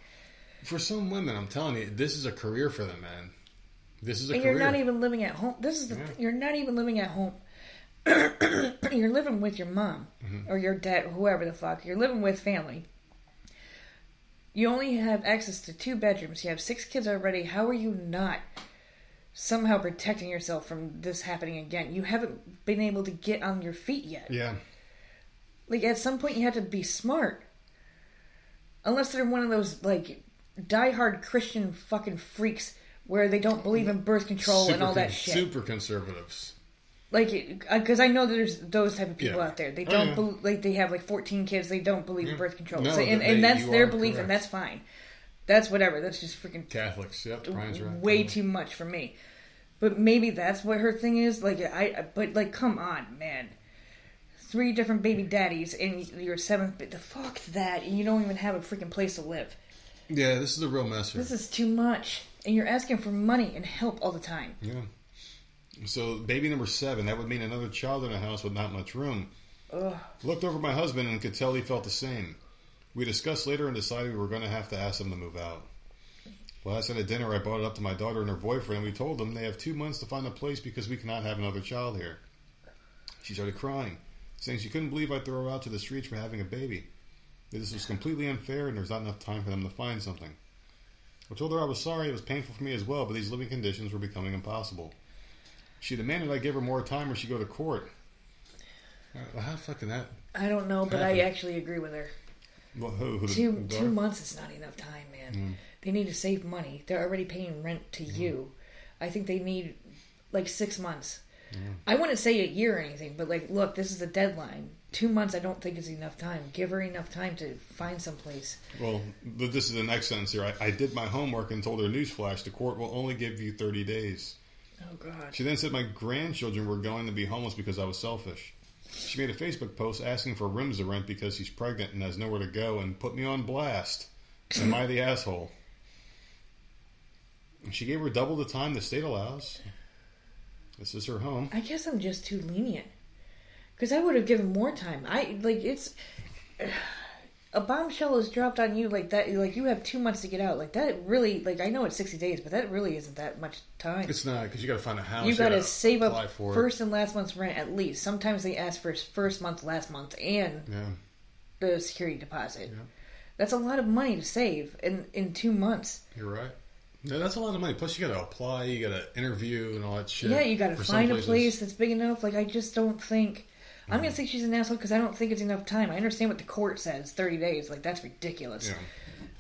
B: For some women, I'm telling you, this is a career for them, man. This is a
A: And
B: career.
A: you're not even living at home. This is the
B: Yeah.
A: th- you're not even living at home. you're living with your mom
B: Mm-hmm.
A: or your dad, or whoever the fuck. You're living with family. You only have access to two bedrooms. You have six kids already. How are you not somehow protecting yourself from this happening again? You haven't been able to get on your feet yet.
B: yeah,
A: Like at some point, you have to be smart. Unless they're one of those like diehard Christian fucking freaks where they don't believe in birth control and all that
B: con-
A: shit.
B: Super conservatives.
A: Like, uh, because I know that there's those type of people
B: Yeah.
A: out there. They
B: Oh,
A: don't
B: yeah.
A: bel like they have like 14 kids. They don't believe in birth control,
B: No,
A: So- and,
B: they-
A: and that's their belief,
B: correct.
A: and that's fine. That's whatever. That's just freaking
B: Catholics. Yep. Brian's right.
A: way too much for me. But maybe that's what her thing is. Like I, but like, come on, man. Three different baby daddies, and you're seventh. The fuck that, and you don't even have a freaking place to live.
B: Yeah, this is a real mess here.
A: This is too much, and you're asking for money and help all the time.
B: Yeah. So, baby number seven, that would mean another child in a house with not much room.
A: Ugh.
B: Looked over my husband and could tell he felt the same. We discussed later and decided we were going to have to ask them to move out. Last night at dinner, I brought it up to my daughter and her boyfriend, and we told them they have two months to find a place because we cannot have another child here. She started crying, saying she couldn't believe I'd throw her out to the streets for having a baby. This was completely unfair, and there's not enough time for them to find something. I told her I was sorry, it was painful for me as well, but these living conditions were becoming impossible. She demanded I give her more time or she go to court. Well, how fucking that?
A: I don't know, but I actually agree with her.
B: Well, who, who
A: Two two months is not enough time, man.
B: Mm.
A: They need to save money. They're already paying rent to
B: Mm-hmm.
A: you. I think they need like six months. I wouldn't say a year or anything, but like, look, this is a deadline. Two months, I don't think is enough time. Give her enough time to find someplace.
B: Well, but this is the next sentence here. I, I did my homework and told her newsflash: the court will only give you thirty days.
A: Oh God.
B: She then said my grandchildren were going to be homeless because I was selfish. She made a Facebook post asking for rooms to rent because she's pregnant and has nowhere to go, and put me on blast. Am I the asshole? She gave her double the time the state allows. This is her home.
A: I guess I'm just too lenient. Because I would have given more time. I like it's. a bombshell is dropped on you like that. Like you have two months to get out. Like that really. Like I know it's sixty days, but that really isn't that much time.
B: It's not because you got to find a house.
A: you got to save up first and last month's rent at least. Sometimes they ask for first month, last month, and
B: Yeah,
A: the security deposit.
B: Yeah.
A: That's a lot of money to save in in two months.
B: you're right. No, that's a lot of money. Plus, you got to apply, you got to interview, and all that shit.
A: Yeah, you got to find a place that's big enough. Like I just don't think. I'm
B: Mm-hmm.
A: gonna say she's an asshole because I don't think it's enough time. I understand what the court says, 30 days. Like that's ridiculous.
B: Yeah.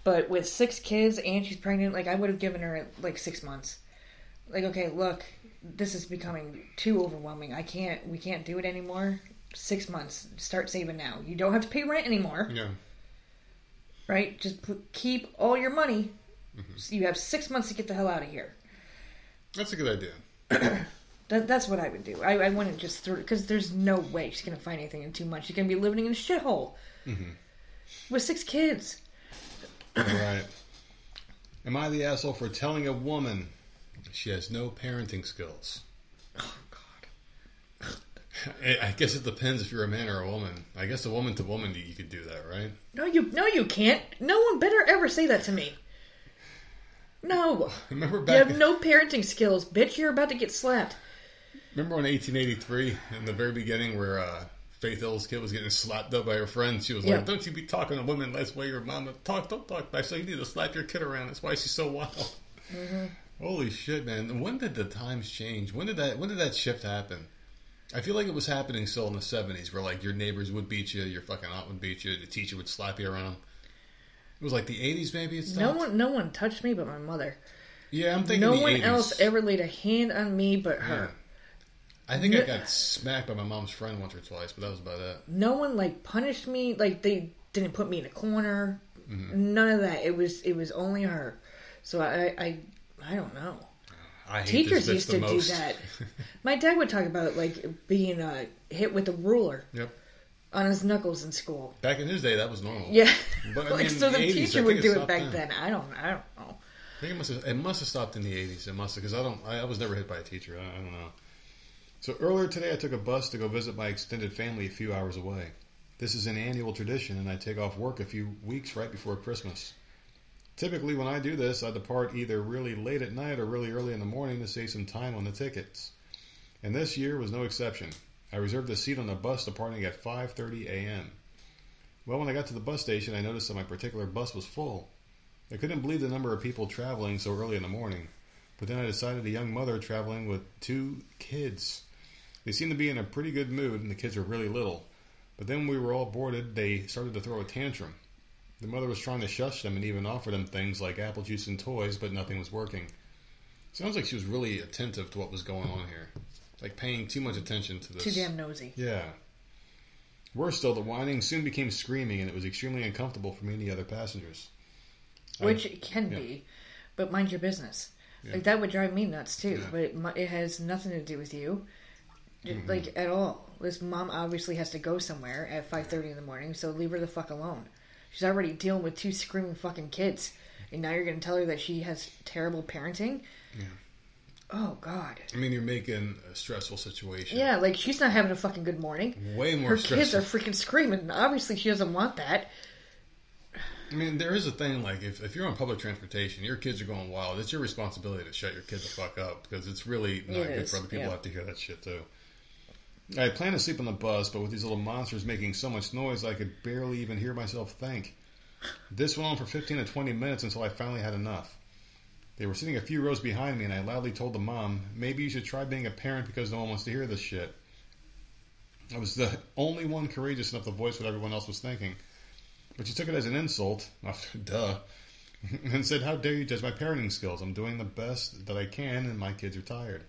A: But with six kids and she's pregnant, like I would have given her like six months. Like, okay, look, this is becoming too overwhelming. I can't. We can't do it anymore. Six months. Start saving now. You don't have to pay rent anymore,
B: Yeah.
A: right? Just keep all your money.
B: Mm-hmm.
A: So you have six months to get the hell out of here.
B: That's a good idea.
A: That, that's what I would do. I, I wouldn't just throw because there's no way she's gonna find anything in two months. She's gonna be living in a shithole mm-hmm. with six kids.
B: All right. Am I the asshole for telling a woman she has no parenting skills?
A: Oh God.
B: I I guess it depends if you're a man or a woman. I guess a woman to woman, you could do that, right?
A: No, you no, you can't. No one better ever say that to me. No,
B: Remember
A: you have no parenting skills, bitch. You're about to get slapped.
B: Remember in 1883, in the very beginning, where uh, Faith Hill's kid was getting slapped up by her friends? She was
A: Yeah.
B: like, "Don't you be talking to women that's way your mama talk. Don't talk back. So you need to slap your kid around. That's why she's so wild."
A: Mm-hmm.
B: Holy shit, man! When did the times change? When did that? When did that shift happen? I feel like it was happening still in the 70s, where like your neighbors would beat you, your fucking aunt would beat you, the teacher would slap you around. It was like the 80s, maybe. It
A: No one, no one touched me but my mother.
B: Yeah, I'm thinking
A: No one
B: 80s.
A: else ever laid a hand on me but
B: Yeah. I think I got smacked by my mom's friend once or twice, but that was about it.
A: No one like punished me. Like they didn't put me in a corner.
B: Mm-hmm.
A: None of that. It was it was only her. So I I I don't know.
B: I hate
A: Teachers
B: this
A: used
B: the
A: to do that. My dad would talk about like being uh, hit with a ruler
B: Yep.
A: on his knuckles in school.
B: Back in his day, that was normal.
A: Yeah,
B: But, I
A: like so the
B: the 80s,
A: teacher would do it back
B: then.
A: then. I don't I don't know.
B: I think it must have it must have stopped in the eighties. It must have because I don't I, I was never hit by a teacher. I, I don't know. So earlier today, I took a bus to go visit my extended family a few hours away. This is an annual tradition, and I take off work a few weeks right before Christmas. Typically, when I do this, I depart either really late at night or really early in the morning to save some time on the tickets. And this year was no exception. I reserved a seat on the bus departing at 5:30 a.m. Well, when I got to the bus station, I noticed that my particular bus was full. I couldn't believe the number of people traveling so early in the morning. But then I decided a young mother traveling with two kids. They seemed to be in a pretty good mood, and the kids were really little. But then when we were all boarded, they started to throw a tantrum. The mother was trying to shush them and even offer them things like apple juice and toys, but nothing was working. Sounds like she was really attentive to what was going on here. Like paying too much attention to this.
A: Too damn nosy.
B: Yeah. Worse still, the whining soon became screaming, and it was extremely uncomfortable for me and the other passengers. I-
A: Which it can
B: yeah.
A: be, but mind your business.
B: Yeah.
A: Like that would drive me nuts too.
B: Yeah.
A: But it, it has nothing to do with you,
B: Mm-hmm.
A: like at all. This mom obviously has to go somewhere at five thirty in the morning, so leave her the fuck alone. She's already dealing with two screaming fucking kids, and now you're gonna tell her that she has terrible parenting.
B: Yeah.
A: Oh God.
B: I mean, you're making a stressful situation.
A: Yeah, like she's not having a fucking good morning.
B: Way more
A: Her
B: stressful.
A: kids are freaking screaming. Obviously, she doesn't want that.
B: I mean, there is a thing like if, if you're on public transportation, your kids are going wild. It's your responsibility to shut your kid the fuck up because it's really not
A: It
B: good
A: is,
B: for other people
A: yeah.
B: to have to hear that shit too. I had planned to sleep on the bus, but with these little monsters making so much noise, I could barely even hear myself think. This went on for 15 to 20 minutes until I finally had enough. They were sitting a few rows behind me, and I loudly told the mom, maybe you should try being a parent because no one wants to hear this shit. I was the only one courageous enough to voice what everyone else was thinking. But she took it as an insult, duh, and said, How dare you judge my parenting skills? I'm doing the best that I can, and my kids are tired.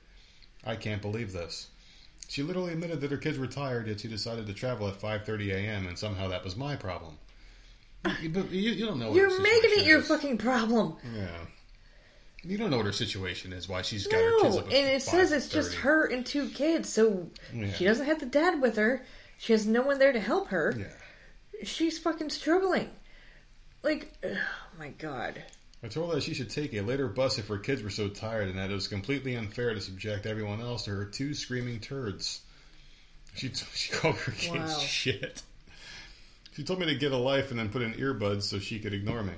B: I can't believe this. She literally admitted that her kids were tired, yet she decided to travel at 5:30 a.m., and somehow that was my problem. But you, you don't know. What
A: You're making it your
B: is.
A: fucking problem.
B: Yeah. You don't know what her situation is. Why she's got her kids
A: No,
B: up
A: and
B: at
A: it says it's just her and two kids, so
B: Yeah.
A: she doesn't have the dad with her. She has no one there to help her.
B: Yeah.
A: She's fucking struggling. Like, oh my god.
B: I told her that she should take a later bus if her kids were so tired, and that it was completely unfair to subject everyone else to her two screaming turds. She she called her kids
A: Wow.
B: shit. She told me to get a life and then put in earbuds so she could ignore me.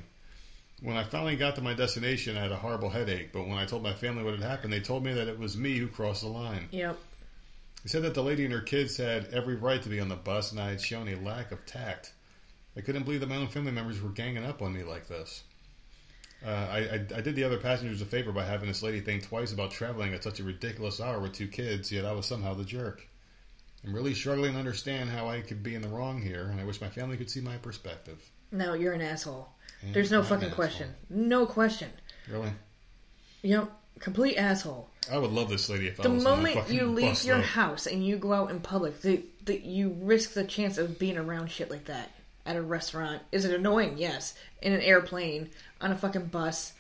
B: When I finally got to my destination, I had a horrible headache, but when I told my family what had happened, they told me that it was me who crossed the line.
A: Yep.
B: They said that the lady and her kids had every right to be on the bus, and I had shown a lack of tact. I couldn't believe that my own family members were ganging up on me like this. Uh, I, I, I did the other passengers a favor by having this lady think twice about traveling at such a ridiculous hour with two kids, yet I was somehow the jerk. I'm really struggling to understand how I could be in the wrong here, and I wish my family could see my perspective.
A: No, you're an asshole.
B: And
A: There's no fucking question. No question.
B: Really?
A: Yep. Complete asshole.
B: I would love this lady if
A: The
B: I was
A: moment you leave your house and you go out in public, that you risk the chance of being around shit like that at a restaurant. Is it annoying? Yes. In an airplane, on a fucking bus,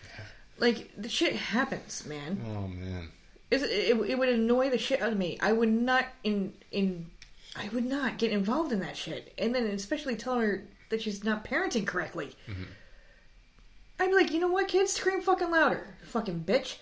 A: like the shit happens, man.
B: Oh man.
A: Is it, it, it would annoy the shit out of me. I would not in in I would not get involved in that shit. And then especially tell her that she's not parenting correctly. Mm-hmm. I'd be like, you know what, kids, scream fucking louder, fucking bitch.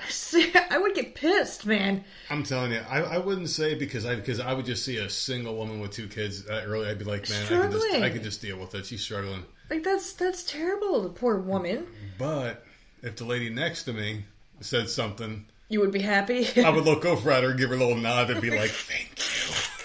A: I would get pissed, man.
B: I'm telling you, I, I wouldn't say because I because I would just see a single woman with two kids that early. I'd be like, man, I can just
A: Struggling.
B: I can just deal with it. She's struggling.
A: Like that's that's terrible. The poor woman.
B: But if the lady next to me said something,
A: You would be happy.
B: I would look over at her, give her a little nod, and be like, "Thank you."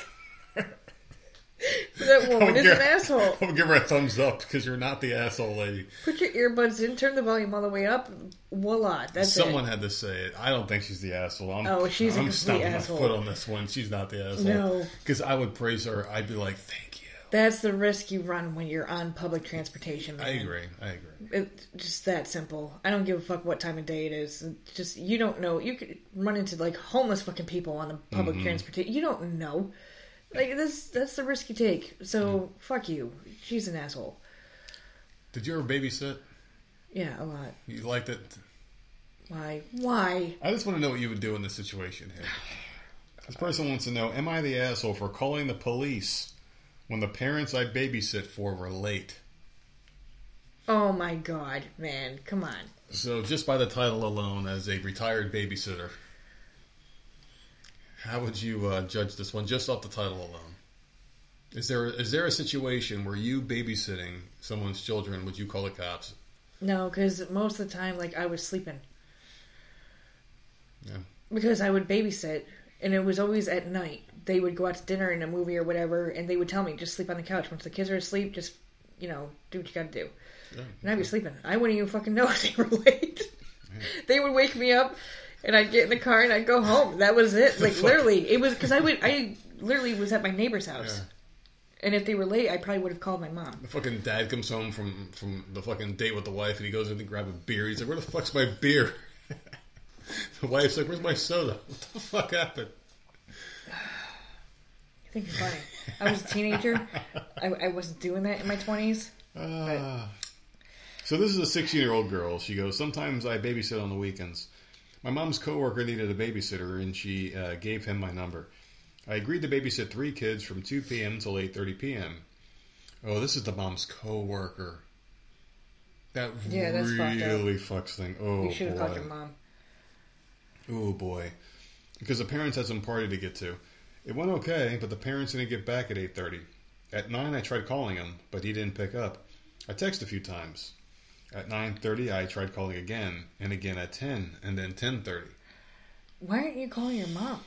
A: That woman is
B: give-
A: an asshole.
B: I would give her a thumbs up because you're not the asshole lady.
A: Put your earbuds in, turn the volume all the way up. Voila, that's
B: Someone
A: it.
B: had to say it. I don't think she's the asshole. I'm,
A: Oh, she's
B: I'm stomping
A: asshole.
B: my foot on this one. She's not the asshole.
A: No.
B: because I would praise her. I'd be like, "Thank you."
A: That's the risk you run when you're on public transportation. Man.
B: I agree. I agree.
A: It's just that simple. I don't give a fuck what time of day it is. It's Just you don't know. You could run into like homeless fucking people on the public
B: Mm-hmm.
A: transportation. You don't know. Like this, that's the risk you take. So fuck you. She's an asshole.
B: Did you ever babysit?
A: Yeah, a lot.
B: You liked it?
A: Why? Why?
B: I just want to know what you would do in this situation here. This person wants to know: Am I the asshole for calling the police when the parents I babysit for were late?
A: Oh my god, man! Come on.
B: So, just by the title alone, as a retired babysitter, how would you uh, judge this one just off the title alone? Is there is there a situation where you babysitting someone's children would you call the cops?
A: No, because most of the time, like I was sleeping.
B: Yeah.
A: Because I would babysit, and it was always at night. They would go out to dinner and a movie or whatever, and they would tell me just sleep on the couch. Once the kids are asleep, just you know do what you got to do.
B: Yeah.
A: And I'd be sleeping. I wouldn't even fucking know if they were late. they would wake me up, and I'd get in the car and I'd go home. That was it. Like literally, it was because I would. I literally was at my neighbor's house,
B: Yeah.
A: and if they were late, I probably would have called my mom.
B: The fucking dad comes home from from the fucking date with the wife, and he goes in to grab a beer. He's like, "Where the fuck's my beer?" the wife's like, "Where's my soda? What the fuck happened?"
A: I think it's funny. I was a teenager. I, I wasn't doing that in my twenties.
B: Ah. So this is a 16 year old girl. She goes, Sometimes I babysit on the weekends. My mom's coworker needed a babysitter, and she uh, gave him my number. I agreed to babysit three kids from 2 p.m. till 8:30 p.m. Oh, this is the mom's coworker. That
A: Yeah, that's fucked
B: really fucks thing. Oh
A: You should have called
B: boy.
A: your mom.
B: Oh boy, because the parents had some party to get to. It went okay, but the parents didn't get back at 8:30. At 9, I tried calling him, but he didn't pick up. I texted a few times. At 9:30, I tried calling again, and again at 10, and then 10:30.
A: Why aren't you calling your mom?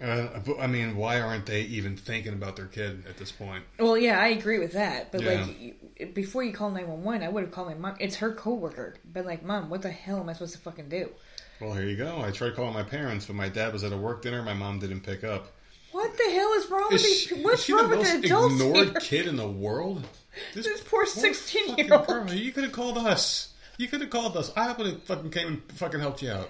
B: Uh, I mean, why aren't they even thinking about their kid at this point?
A: Well, yeah, I agree with that. But
B: Yeah.
A: like, you- before you call nine one one, I would have called my mom. It's her coworker. Been like, mom, what the hell am I supposed to fucking do?
B: Well, here you go. I tried calling my parents, but my dad was at a work dinner. My mom didn't pick up.
A: What the hell is wrong with
B: Is
A: these?
B: she,
A: What's
B: is she
A: wrong
B: the
A: with
B: most
A: the adults
B: ignored
A: here?
B: kid in the world?
A: This poor
B: poor
A: 16 year
B: fucking
A: old.
B: girl. You could have called us. You could have called us. I happen to fucking came and fucking helped you out.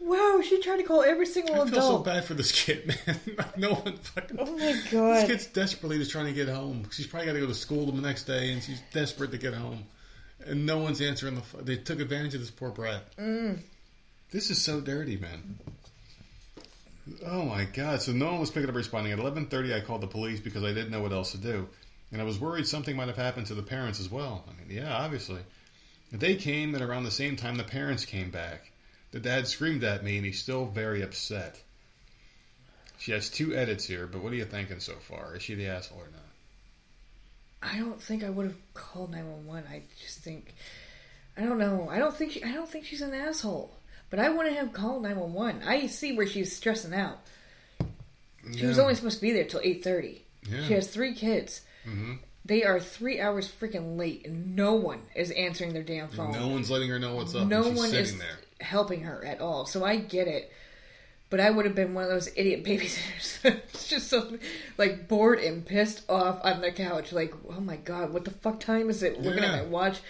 A: Wow, she tried to call every single
B: I feel so bad for this kid, man. no one fucking.
A: Oh my god!
B: This kid's desperately just trying to get home. She's probably got to go to school the next day, and she's desperate to get home. And no one's answering the. They took advantage of this poor brat.
A: Mm.
B: This is so dirty, man. Oh my god! So no one was picking up responding. At eleven thirty, I called the police because I didn't know what else to do, and I was worried something might have happened to the parents as well. I mean, yeah, obviously. They came, and around the same time, the parents came back. The dad screamed at me, and he's still very upset. She has two edits here, but what are you thinking so far? Is she the asshole or not?
A: I don't think I would have called nine one one. I just think I don't know. I don't think she, I don't think she's an asshole. But I wouldn't have called nine one one. I see where she's stressing out. She was only supposed to be there till eight thirty.
B: Yeah.
A: She has three kids.
B: Mhm.
A: They are three hours freaking late, and no one is answering their damn phone.
B: No one's letting her know what's up.
A: no one
B: sitting
A: is
B: there.
A: helping her at all. So I get it. But I would have been one of those idiot babysitters, just so like bored and pissed off on the couch. Like, oh my god, what the fuck time is it? Looking
B: Yeah.
A: at my watch.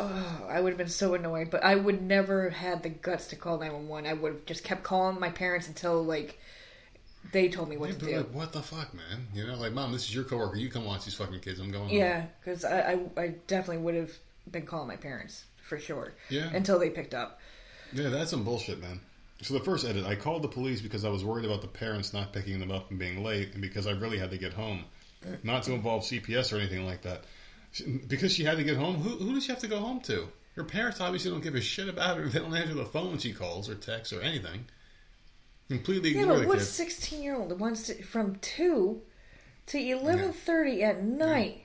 A: Oh, I would have been so annoyed. But I would never have had the guts to call nine one one. I would have just kept calling my parents until like they told me what
B: Yeah,
A: to do.
B: like, what the fuck, man? You know, like, mom, this is your coworker. You come watch these fucking kids. I'm going.
A: Yeah, because I, I I definitely would have been calling my parents for sure.
B: Yeah.
A: Until they picked up.
B: Yeah, that's some bullshit, man. So the first edit, I called the police because I was worried about the parents not picking them up and being late, and because I really had to get home, not to involve CPS or anything like that. Because she had to get home, who, who does she have to go home to? Her parents obviously don't give a shit about her. They don't answer the phone when she calls or texts or anything. Completely
A: Yeah, but what sixteen year old wants to from two to eleven thirty at night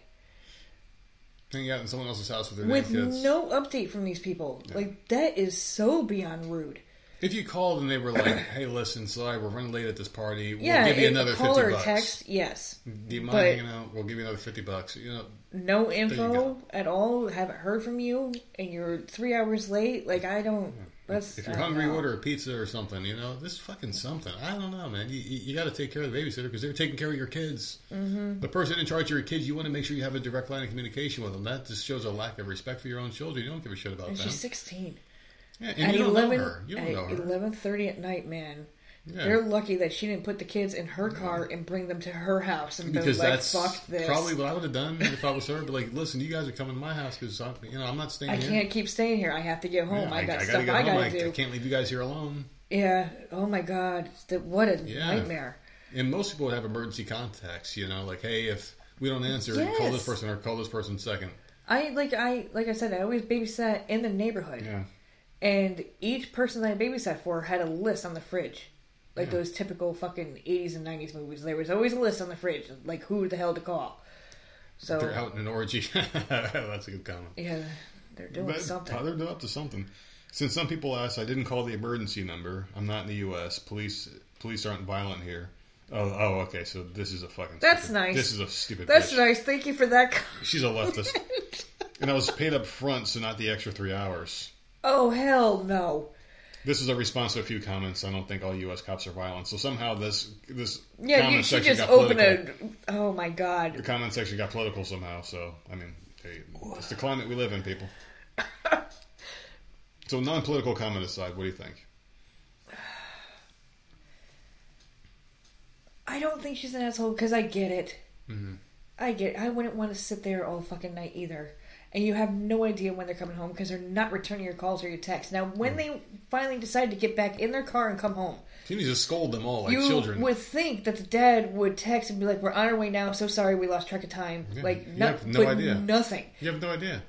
B: Hanging out in someone else's house with their
A: with no update from these people? Like that is so beyond rude.
B: If you called and they were like, "Hey, listen, sorry, we're running late at this party. We'll
A: yeah,
B: give you another
A: call
B: fifty
A: or
B: bucks.
A: text, yes.
B: Do you mind
A: but-
B: hanging out? We'll give you another fifty bucks. You know,
A: No info at all. Haven't heard from you, and you're three hours late. Like I don't. That's
B: if you're hungry,
A: know.
B: order a pizza or something. You know, this fucking something. I don't know, man. You, you, you got to take care of the babysitter because they're taking care of your kids. Mm-hmm. The person in charge of your kids, you want to make sure you have a direct line of communication with them. That just shows a lack of respect for your own children. You don't give a shit about
A: And
B: them.
A: she's sixteen.
B: Yeah, and
A: at
B: you don't know her. You don't know her.
A: eleven thirty at night, man.
B: Yeah.
A: They're lucky that she didn't put the kids in her car and bring them to her house and
B: because
A: be like,
B: that's
A: "Fuck this."
B: probably what I would have done if I was her. But like, listen, you guys are coming to my house because you know I'm not staying
A: I
B: here.
A: can't keep staying here. I have to get home.
B: Yeah,
A: I got
B: gotta
A: stuff I gotta
B: I,
A: do.
B: I can't leave you guys here alone.
A: Yeah. Oh my god. What a
B: Yeah.
A: nightmare.
B: And most people would have emergency contacts. You know, like, hey, if we don't answer, call this person or call this person second.
A: I like I like I said. I always babysat in the neighborhood,
B: Yeah.
A: and each person that I babysat for had a list on the fridge, like those typical fucking eighties and nineties movies. There was always a list on the fridge, like who the hell to call. So
B: They're out in an orgy. That's a good comment.
A: yeah, they're doing
B: But
A: something.
B: they're up to something. Since some people asked, I didn't call the emergency number. I'm not in the U.S. Police police aren't violent here. Oh, oh, okay. So this is a fucking.
A: That's
B: stupid-
A: nice.
B: This is a stupid.
A: That's
B: bitch.
A: nice. Thank you for that.
B: She's a leftist, and I was paid up front, so not the extra three hours.
A: oh hell no.
B: This is a response to a few comments. I don't think all U.S. cops are violent. So somehow this this
A: Yeah,
B: comment
A: you, she
B: section
A: just
B: got
A: opened
B: political.
A: a. Oh my god.
B: The comment section got political somehow. So I mean, hey, it's the climate we live in, people. so non-political comment aside, what do you think?
A: I don't think she's an asshole because I get it.
B: Mhm.
A: I get. I wouldn't want to sit there all fucking night either. And you have no idea when they're coming home because they're not returning your calls or your texts. Now, when hmm. they finally decide to get back in their car and come home,
B: She needs to scold them all like
A: you
B: children.
A: would think that the dad would text and be like, "We're on our way now. I'm So sorry, we lost track of time."
B: Yeah,
A: like,
B: you
A: no,
B: have no idea.
A: Nothing.
B: You have no idea.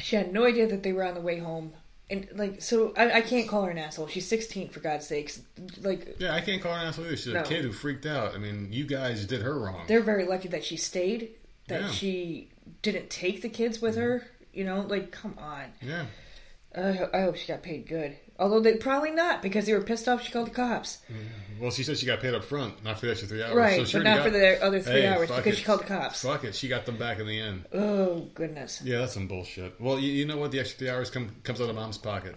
A: She had no idea that they were on the way home. And like, so I, I can't call her an asshole. She's 16, for God's sakes. Like,
B: Yeah, I can't call her an asshole either. She's
A: No.
B: a kid who freaked out. I mean, you guys did her wrong.
A: they're very lucky that she stayed. That
B: Yeah.
A: she didn't take the kids with her. You know, like, come on.
B: Yeah.
A: Uh, I hope she got paid good. Although they probably not because they were pissed off. She called the cops.
B: Well, she said she got paid up front, not for the extra three hours.
A: Right,
B: so
A: but not for the other three
B: Hey,
A: hours because
B: it.
A: she called the cops.
B: Fuck it, she got them back in the end.
A: Oh goodness.
B: Yeah, that's some bullshit. Well, you, you know what? The extra three hours come, comes out of mom's pocket.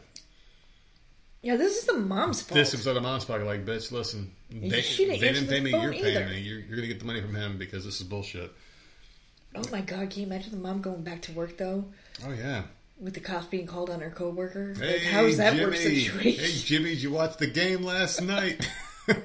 A: Yeah, this is the mom's fault.
B: This comes out of mom's pocket. Like, bitch, listen, they,
A: didn't
B: they didn't pay me. You're paying me. You're, you're gonna get the money from him because this is bullshit.
A: Oh my god, can you imagine the mom going back to work though
B: Oh yeah.
A: with the cops being called on her coworker?
B: Hey,
A: like, how's that
B: Jimmy.
A: work situation?
B: Hey, Jimmy, did you watch the game last night?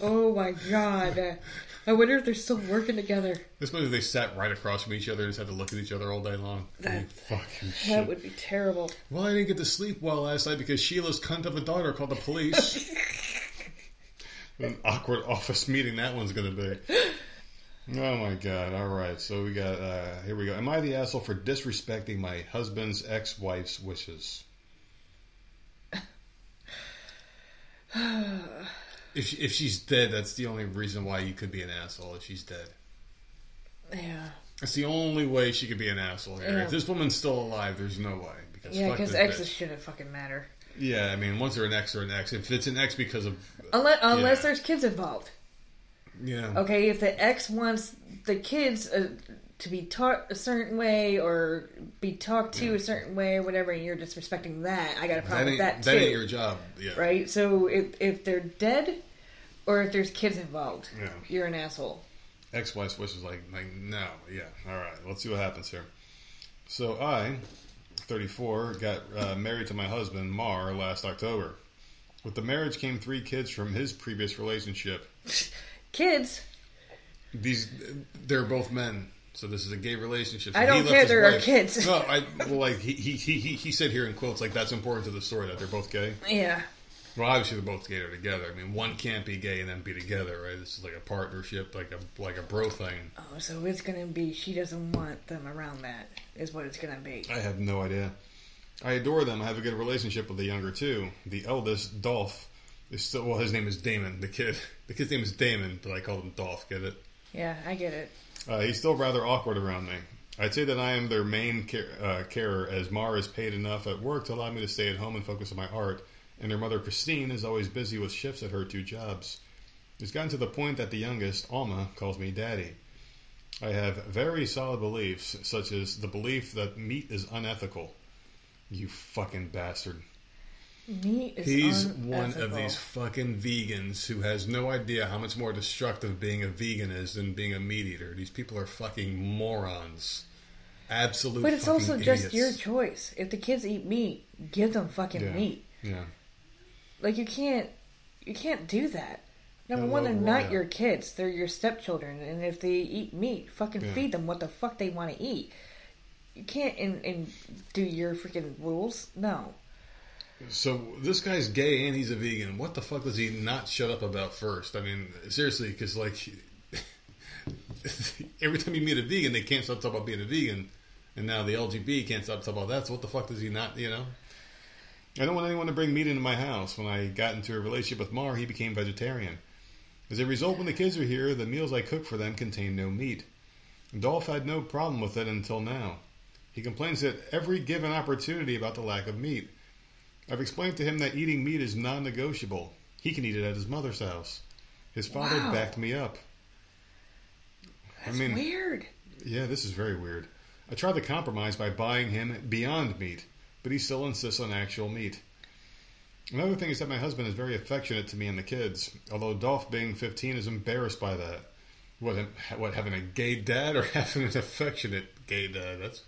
A: Oh my god. I wonder if they're still working together.
B: This was they sat right across from each other and just had to look at each other all day long.
A: That-
B: fucking shit.
A: That would be terrible.
B: Well, I didn't get to sleep well last night because Sheila's cunt of a daughter called the police. An awkward office meeting that one's going to be. Oh my god! All right, so we got uh, here we go. Am I the asshole for disrespecting my husband's ex-wife's wishes? if she, if she's dead, that's the only reason why you could be an asshole. If she's dead,
A: Yeah.
B: That's the only way she could be an asshole here.
A: Yeah.
B: If this woman's still alive, there's no way. Because
A: Yeah, because exes
B: bitch.
A: shouldn't fucking matter.
B: Yeah, I mean, once they're an ex or an ex. If it's an ex because of
A: Unless, unless
B: Yeah.
A: there's kids involved.
B: Yeah,
A: Okay, if the ex wants the kids uh, to be taught a certain way or be talked to a certain way or whatever, and you're disrespecting that, I got a problem
B: ain't
A: with that, too.
B: that ain't your job. Yeah,
A: right? So if if they're dead or if there's kids involved,
B: Yeah.
A: you're an asshole.
B: Ex-wife wishes like like no, yeah. All right, let's see what happens here. So I, 34, got uh, married to my husband Mar last October. With the marriage came three kids from his previous relationship.
A: Kids,
B: These they're both men, so this is a gay relationship. So
A: I don't care, there are kids.
B: No, I well, like he, he he he he said here in quotes like that's important to the story that they're both gay.
A: yeah.
B: Well, obviously they're both gay or together. I mean, one can't be gay and then be together, right? This is like a partnership, like a like a bro thing.
A: Oh, so it's gonna be she doesn't want them around. That is what it's gonna be.
B: I have no idea. I adore them. I have a good relationship with the younger two. The eldest, Dolph, is still well. His name is Damon. The kid, the kid's name is Damon, but I call him Dolph. Get it?
A: Yeah, I get it.
B: Uh, he's still rather awkward around me. I'd say that I am their main care, uh, carer, as Mar is paid enough at work to allow me to stay at home and focus on my art, and their mother Christine is always busy with shifts at her two jobs. It's gotten to the point that the youngest, Alma, calls me daddy. I have very solid beliefs, such as the belief that meat is unethical. You fucking bastard.
A: Meat is
B: He's one of these fucking vegans who has no idea how much more destructive being a vegan is than being a meat eater. These people are fucking morons. Absolute
A: But it's also just your choice. If the kids eat meat, give them fucking
B: Yeah.
A: meat.
B: Yeah.
A: Like you can't, you can't do that. Number
B: Yeah,
A: one, they're not your kids; they're your stepchildren. And if they eat meat, fucking
B: Yeah.
A: feed them what the fuck they want to eat. You can't and, and do your freaking rules. No,
B: So this guy's gay and he's a vegan. What the fuck does he not shut up about first? I mean, seriously, because like every time you meet a vegan, they can't stop talking about being a vegan, and now the LGB can't stop talking about that. So what the fuck does he not? You know. I don't want anyone to bring meat into my house. When I got into a relationship with Mar, he became vegetarian. As a result, when the kids are here, the meals I cook for them contain no meat. Dolph had no problem with it until now. He complains at every given opportunity about the lack of meat. I've explained to him that eating meat is non negotiable. He can eat it at his mother's house. His father
A: Wow.
B: backed me up.
A: that's
B: mean-
A: weird.
B: Yeah, this is very weird. I tried to compromise by buying him Beyond Meat, but he still insists on actual meat. Another thing is that my husband is very affectionate to me and the kids, although Dolph, being 15, is embarrassed by that. What, what having a gay dad or having an affectionate gay dad? That's,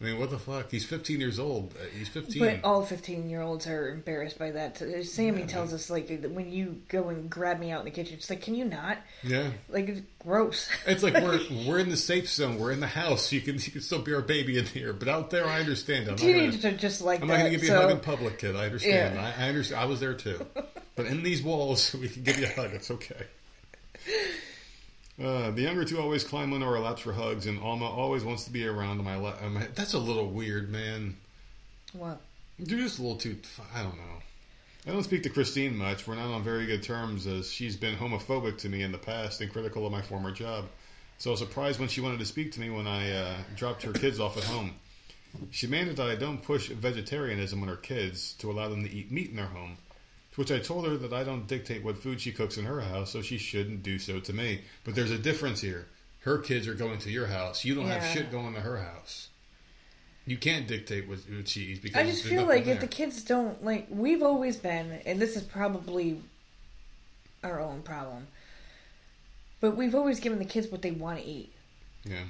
B: I mean, what the fuck? He's 15 years old. Uh, He's 15.
A: But all fifteen-year-olds are embarrassed by that. Sammy
B: Yeah,
A: tells us like when you go and grab me out in the kitchen, it's like, can you not?
B: yeah.
A: Like it's gross.
B: It's like we're we're in the safe zone. We're in the house. You can you can still be our baby in here, but out there, I understand. I'm not gonna-
A: are just like
B: I'm
A: that.
B: not going to give you
A: so,
B: a hug in public, kid. I understand.
A: Yeah.
B: I, I understand. I was there too. but in these walls, we can give you a hug. It's okay. Uh, the younger two always climb on our laps for hugs, and Alma always wants to be around my lap. That's a little weird, man.
A: What?
B: You're just a little too. I don't know. I don't speak to Christine much. We're not on very good terms, as she's been homophobic to me in the past and critical of my former job. So I was surprised when she wanted to speak to me when I uh, dropped her kids off at home. She demanded that I don't push vegetarianism on her kids to allow them to eat meat in their home. To which I told her that I don't dictate what food she cooks in her house, so she shouldn't do so to me. But there's a difference here. Her kids are going to your house. You don't have shit going to her house. You can't dictate what, what she eats because
A: I just feel like if the kids don't like, we've always been, and this is probably our own problem, but we've always given the kids what they want to eat.
B: yeah,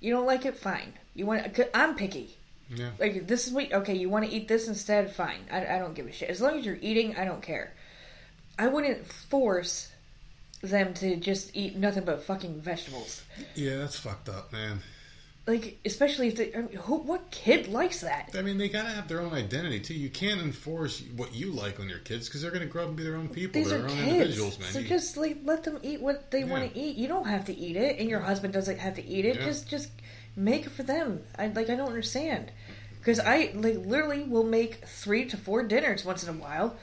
A: You don't like it, fine. You want? I'm picky.
B: Yeah.
A: Like this is what okay. You want to eat this instead? Fine. I, I don't give a shit. As long as you're eating, I don't care. I wouldn't force them to just eat nothing but fucking vegetables.
B: Yeah, that's fucked up, man.
A: Like especially if they, I mean, who, what kid likes that?
B: I mean, they gotta have their own identity too. You can't enforce what you like on your kids because they're gonna grow up and be their own people.
A: These
B: they're own
A: kids,
B: individuals, man.
A: so just like let them eat what they want to eat. You don't have to eat it, and your husband doesn't have to eat it.
B: Yeah.
A: Just just make it for them. I like I don't understand because I like literally will make three to four dinners once in a while,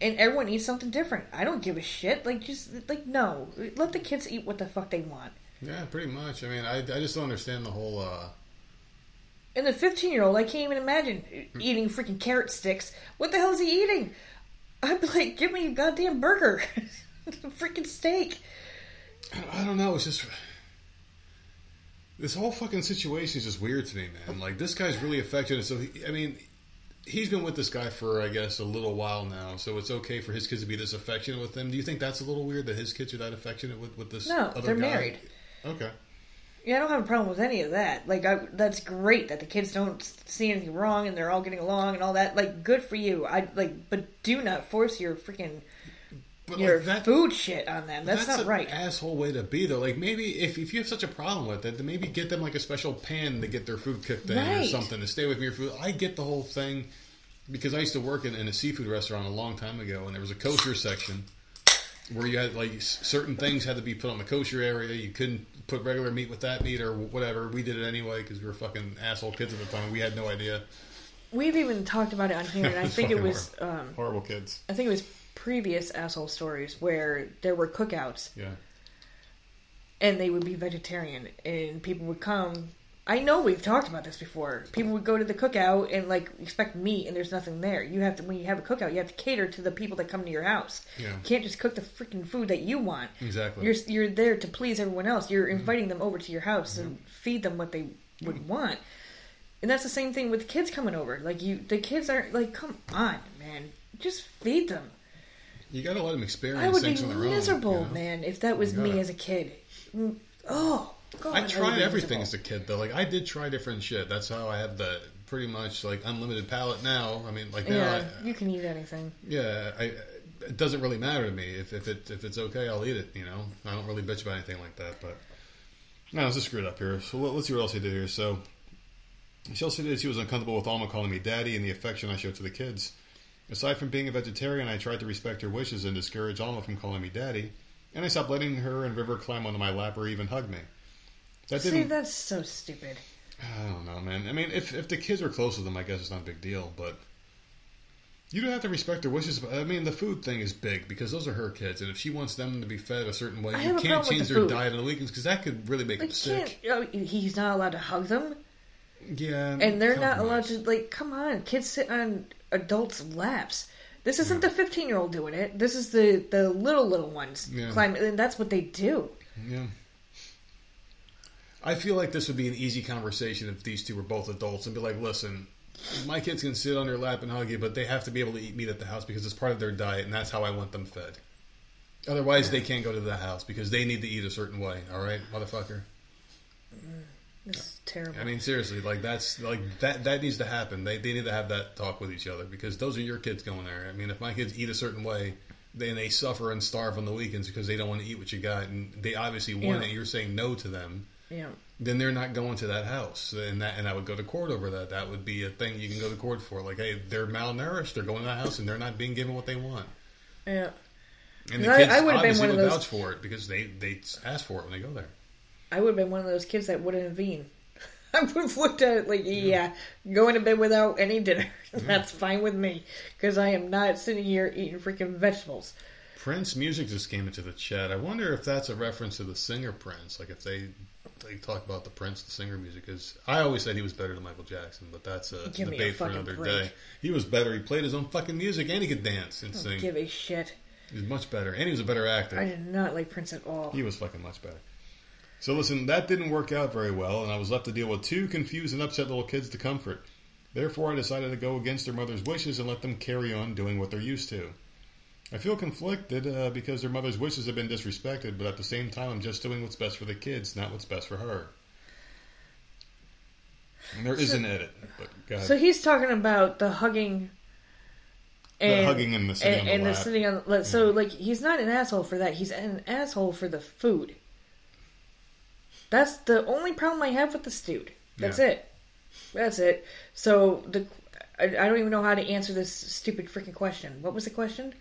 A: and everyone eats something different. I don't give a shit. Like just like no, let the kids eat what the fuck they want.
B: Yeah, pretty much. I mean, I, I just don't understand the whole. uh
A: And the 15 year old, I can't even imagine eating freaking carrot sticks. What the hell is he eating? I'd be like, give me a goddamn burger. a freaking steak.
B: I don't know. It's just this whole fucking situation is just weird to me, man. Like this guy's really affected. So he, I mean, he's been with this guy for I guess a little while now. So it's okay for his kids to be this affectionate with him. Do you think that's a little weird that his kids are that affectionate with with this?
A: No,
B: other
A: they're
B: guy?
A: married.
B: Okay.
A: Yeah, I don't have a problem with any of that. Like, I, that's great that the kids don't see anything wrong and they're all getting along and all that. Like, good for you. I like, but do not force your freaking
B: But
A: your
B: like that,
A: food shit on them. That's, not
B: an
A: right.
B: asshole way to be though. Like maybe if, if you have such a problem with it, then maybe get them like a special pan to get their food cooked in or something to stay with your food. I get the whole thing because I used to work in, in a seafood restaurant a long time ago, and there was a kosher section where you had like certain things had to be put on the kosher area. You couldn't put regular meat with that meat or whatever. We did it anyway because we were fucking asshole kids at the time. We had no idea.
A: We've even talked about it on here, and I think it was, um,
B: Horrible kids.
A: I think it was previous asshole stories where there were cookouts
B: Yeah.
A: and they would be vegetarian, and people would come. I know we've talked about this before. People would go to the cookout and like expect meat, and there's nothing there. You have to when you have a cookout, you have to cater to the people that come to your house.
B: Yeah.
A: You can't just cook the freaking food that you want.
B: Exactly.
A: You're you're there to please everyone else. You're mm-hmm. inviting them over to your house and feed them what they would want. And that's the same thing with kids coming over. Like you, the kids aren't like, come on, man, just feed them.
B: You got to let them experience
A: I would be
B: things on their own.
A: miserable,
B: you know?
A: man, if that was me
B: gotta.
A: as a kid. Mm, Oh, God,
B: I tried
A: be
B: everything
A: miserable.
B: as a kid though. Like I did try different shit. That's how I have the pretty much like unlimited palate now. I mean, like now,
A: Yeah,
B: I,
A: you can eat anything.
B: yeah, I, it doesn't really matter to me if if it if it's okay, I'll eat it. You know, I don't really bitch about anything like that. But no, let's just screw it up here. So let, let's see what else he did here. So she also did. She was uncomfortable with Alma calling me daddy and the affection I showed to the kids. Aside from being a vegetarian, I tried to respect her wishes and discourage Alma from calling me daddy. And I stopped letting her and River climb onto my lap or even hug me. That
A: See,
B: didn't.
A: that's so stupid.
B: I don't know, man. I mean, if if the kids were close to them, I guess it's not a big deal. But you don't have to respect their wishes. I mean, the food thing is big because those are her kids, and if she wants them to be fed a certain way,
A: I
B: you
A: have a
B: can't
A: problem
B: change
A: the
B: their
A: food.
B: diet on the weekends because that could really make
A: Like,
B: them
A: can't,
B: sick.
A: oh, he's not allowed to hug them,
B: Yeah,
A: and they're not allowed to. Like, come on, kids sit on adults' laps. This isn't the fifteen-year-old doing it. This is the the little little ones
B: Yeah.
A: climbing, and that's what they do.
B: Yeah. I feel like this would be an easy conversation if these two were both adults and be like, listen, my kids can sit on your lap and hug you, but they have to be able to eat meat at the house because it's part of their diet and that's how I want them fed. Otherwise, they can't go to the house because they need to eat a certain way. All right, motherfucker. Mm.
A: This is terrible.
B: I mean, seriously, like that's like that that needs to happen. They they need to have that talk with each other because those are your kids going there. I mean, if my kids eat a certain way, then they suffer and starve on the weekends because they don't want to eat what you got, and they obviously want
A: Yeah.
B: it. You're saying no to them.
A: yeah.
B: then they're not going to that house, and that and I would go to court over that. That would be a thing you can go to court for. Like, hey, they're malnourished, they're going to that house, and they're not being given what they want.
A: Yeah.
B: And the
A: I-
B: kids
A: I would've been
B: obviously
A: one of
B: would
A: those-
B: vouch for it because they they ask for it when they go there.
A: I would have been one of those kids that wouldn't have been. I would have looked at it like, yeah, going to bed without any dinner. That's fine with me. Because I am not sitting here eating freaking vegetables.
B: Prince music just came into the chat. I wonder if that's a reference to the singer Prince. Like if they they talk about the Prince, the singer music. Because I always said he was better than Michael Jackson, but that's a
A: Give me a
B: debate for another
A: break.
B: day. He was better. He played his own fucking music and he could dance and
A: Don't
B: sing.
A: give a shit.
B: He was much better, and he was a better actor.
A: I did not like Prince at all.
B: He was fucking much better. So listen, that didn't work out very well, and I was left to deal with two confused and upset little kids to comfort. Therefore, I decided to go against their mother's wishes and let them carry on doing what they're used to. I feel conflicted uh, because their mother's wishes have been disrespected, but at the same time, I'm just doing what's best for the kids, not what's best for her. And there is
A: So-
B: an edit, but
A: So he's talking about the hugging. And,
B: hugging and the sitting
A: and,
B: on the
A: and the sitting on the so like he's not an asshole for that he's an asshole for the food that's the only problem i have with this dude. That's
B: Yeah.
A: it. That's it. So the I, I don't even know how to answer this stupid freaking question. What was the question?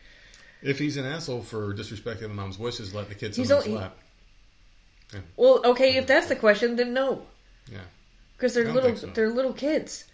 B: If he's an asshole for disrespecting the mom's wishes, let the kids sit on his lap.
A: well okay if that's the question then no.
B: Yeah.
A: because they're little
B: so.
A: they're little kids.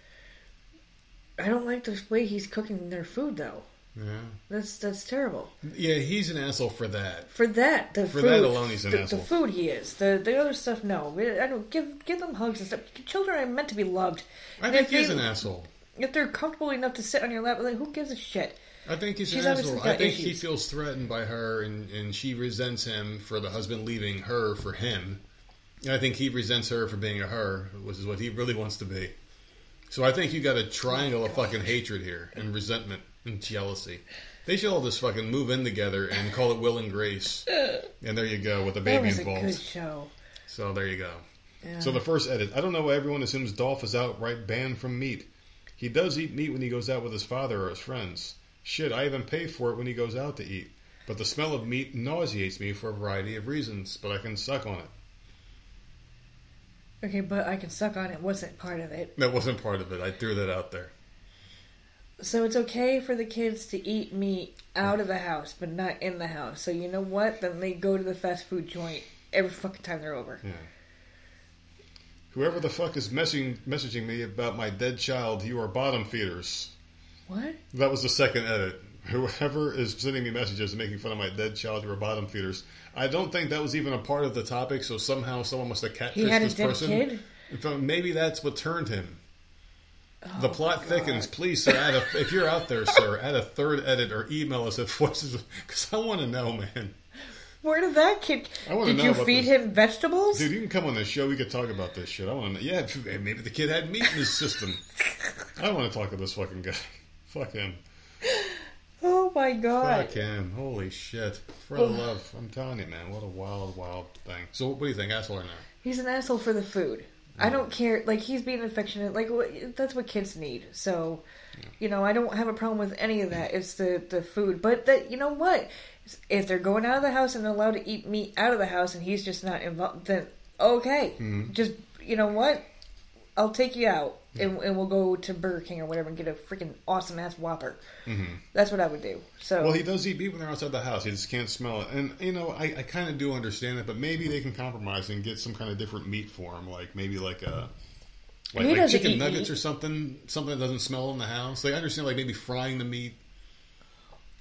A: I don't like the way he's cooking their food though
B: Yeah.
A: That's that's terrible.
B: Yeah, he's an asshole for that.
A: For that, the
B: For
A: food,
B: that alone, he's an
A: the,
B: asshole.
A: The food he is. The the other stuff, no. I don't give give them hugs and stuff. Children are meant to be loved.
B: I
A: And
B: think he's
A: they-
B: an asshole.
A: If they're comfortable enough to sit on your lap, like who gives a shit?
B: I think he's
A: She's
B: an asshole. I think he feels threatened by her, and, and she resents him for the husband leaving her for him. And I think he resents her for being a her, which is what he really wants to be. So I think you got a triangle of fucking hatred here, and resentment and jealousy. They should all just fucking move in together and call it Will and Grace. And there you go with a
A: That
B: baby
A: was a
B: involved.
A: good show.
B: So there you go.
A: Yeah.
B: So the first edit. I don't know why everyone assumes Dolph is outright banned from meat. He does eat meat when he goes out with his father or his friends. Shit, I even pay for it when he goes out to eat. But the smell of meat nauseates me for a variety of reasons, but I can suck on it.
A: okay, but I can suck on it. Wasn't part of it.
B: That wasn't part of it. I threw that out there.
A: So it's okay for the kids to eat meat out of the house, but not in the house. So you know what? Then they go to the fast food joint every fucking time they're over.
B: Yeah. Whoever the fuck is messaging, messaging me about my dead child, you are bottom feeders.
A: What?
B: That was the second edit. Whoever is sending me messages and making fun of my dead child, you are bottom feeders. I don't think that was even a part of the topic, so somehow someone must have catfished
A: He had a
B: this
A: dead
B: person.
A: kid?
B: In fact, uh, Maybe that's what turned him.
A: Oh,
B: the plot oh, thickens. Please, sir, add a, if you're out there, sir, add a third edit or email us at voices because I want to know, man.
A: Where did that kid?
B: I
A: Did
B: know
A: you feed
B: this.
A: him vegetables?
B: Dude, you can come on this show. We could talk about this shit. I want to know. Yeah, maybe the kid had meat in his system. I want to talk to this fucking guy. Fuck him.
A: Oh my god!
B: Fuck him. Holy shit. For the love. I'm telling you, man. What a wild, wild thing. So, what do you think, asshole or not?
A: He's an asshole for the food. I don't care. Like he's being affectionate. Like that's what kids need. So, you know, I don't have a problem with any of that. It's the the food. But that you know what? If they're going out of the house and they're allowed to eat meat out of the house, and he's just not involved, then okay. Mm-hmm. Just you know what? I'll take you out, and, and we'll go to Burger King or whatever and get a freaking awesome ass Whopper. Mm-hmm. That's what I would do. So
B: Well, he does eat meat when they're outside the house. He just can't smell it. And, you know, I, I kind of do understand it, but maybe they can compromise and get some kind of different meat for him. Like, maybe like a. Like, like chicken nuggets
A: meat.
B: or something, something that doesn't smell in the house. Like, I understand, like, maybe frying the meat,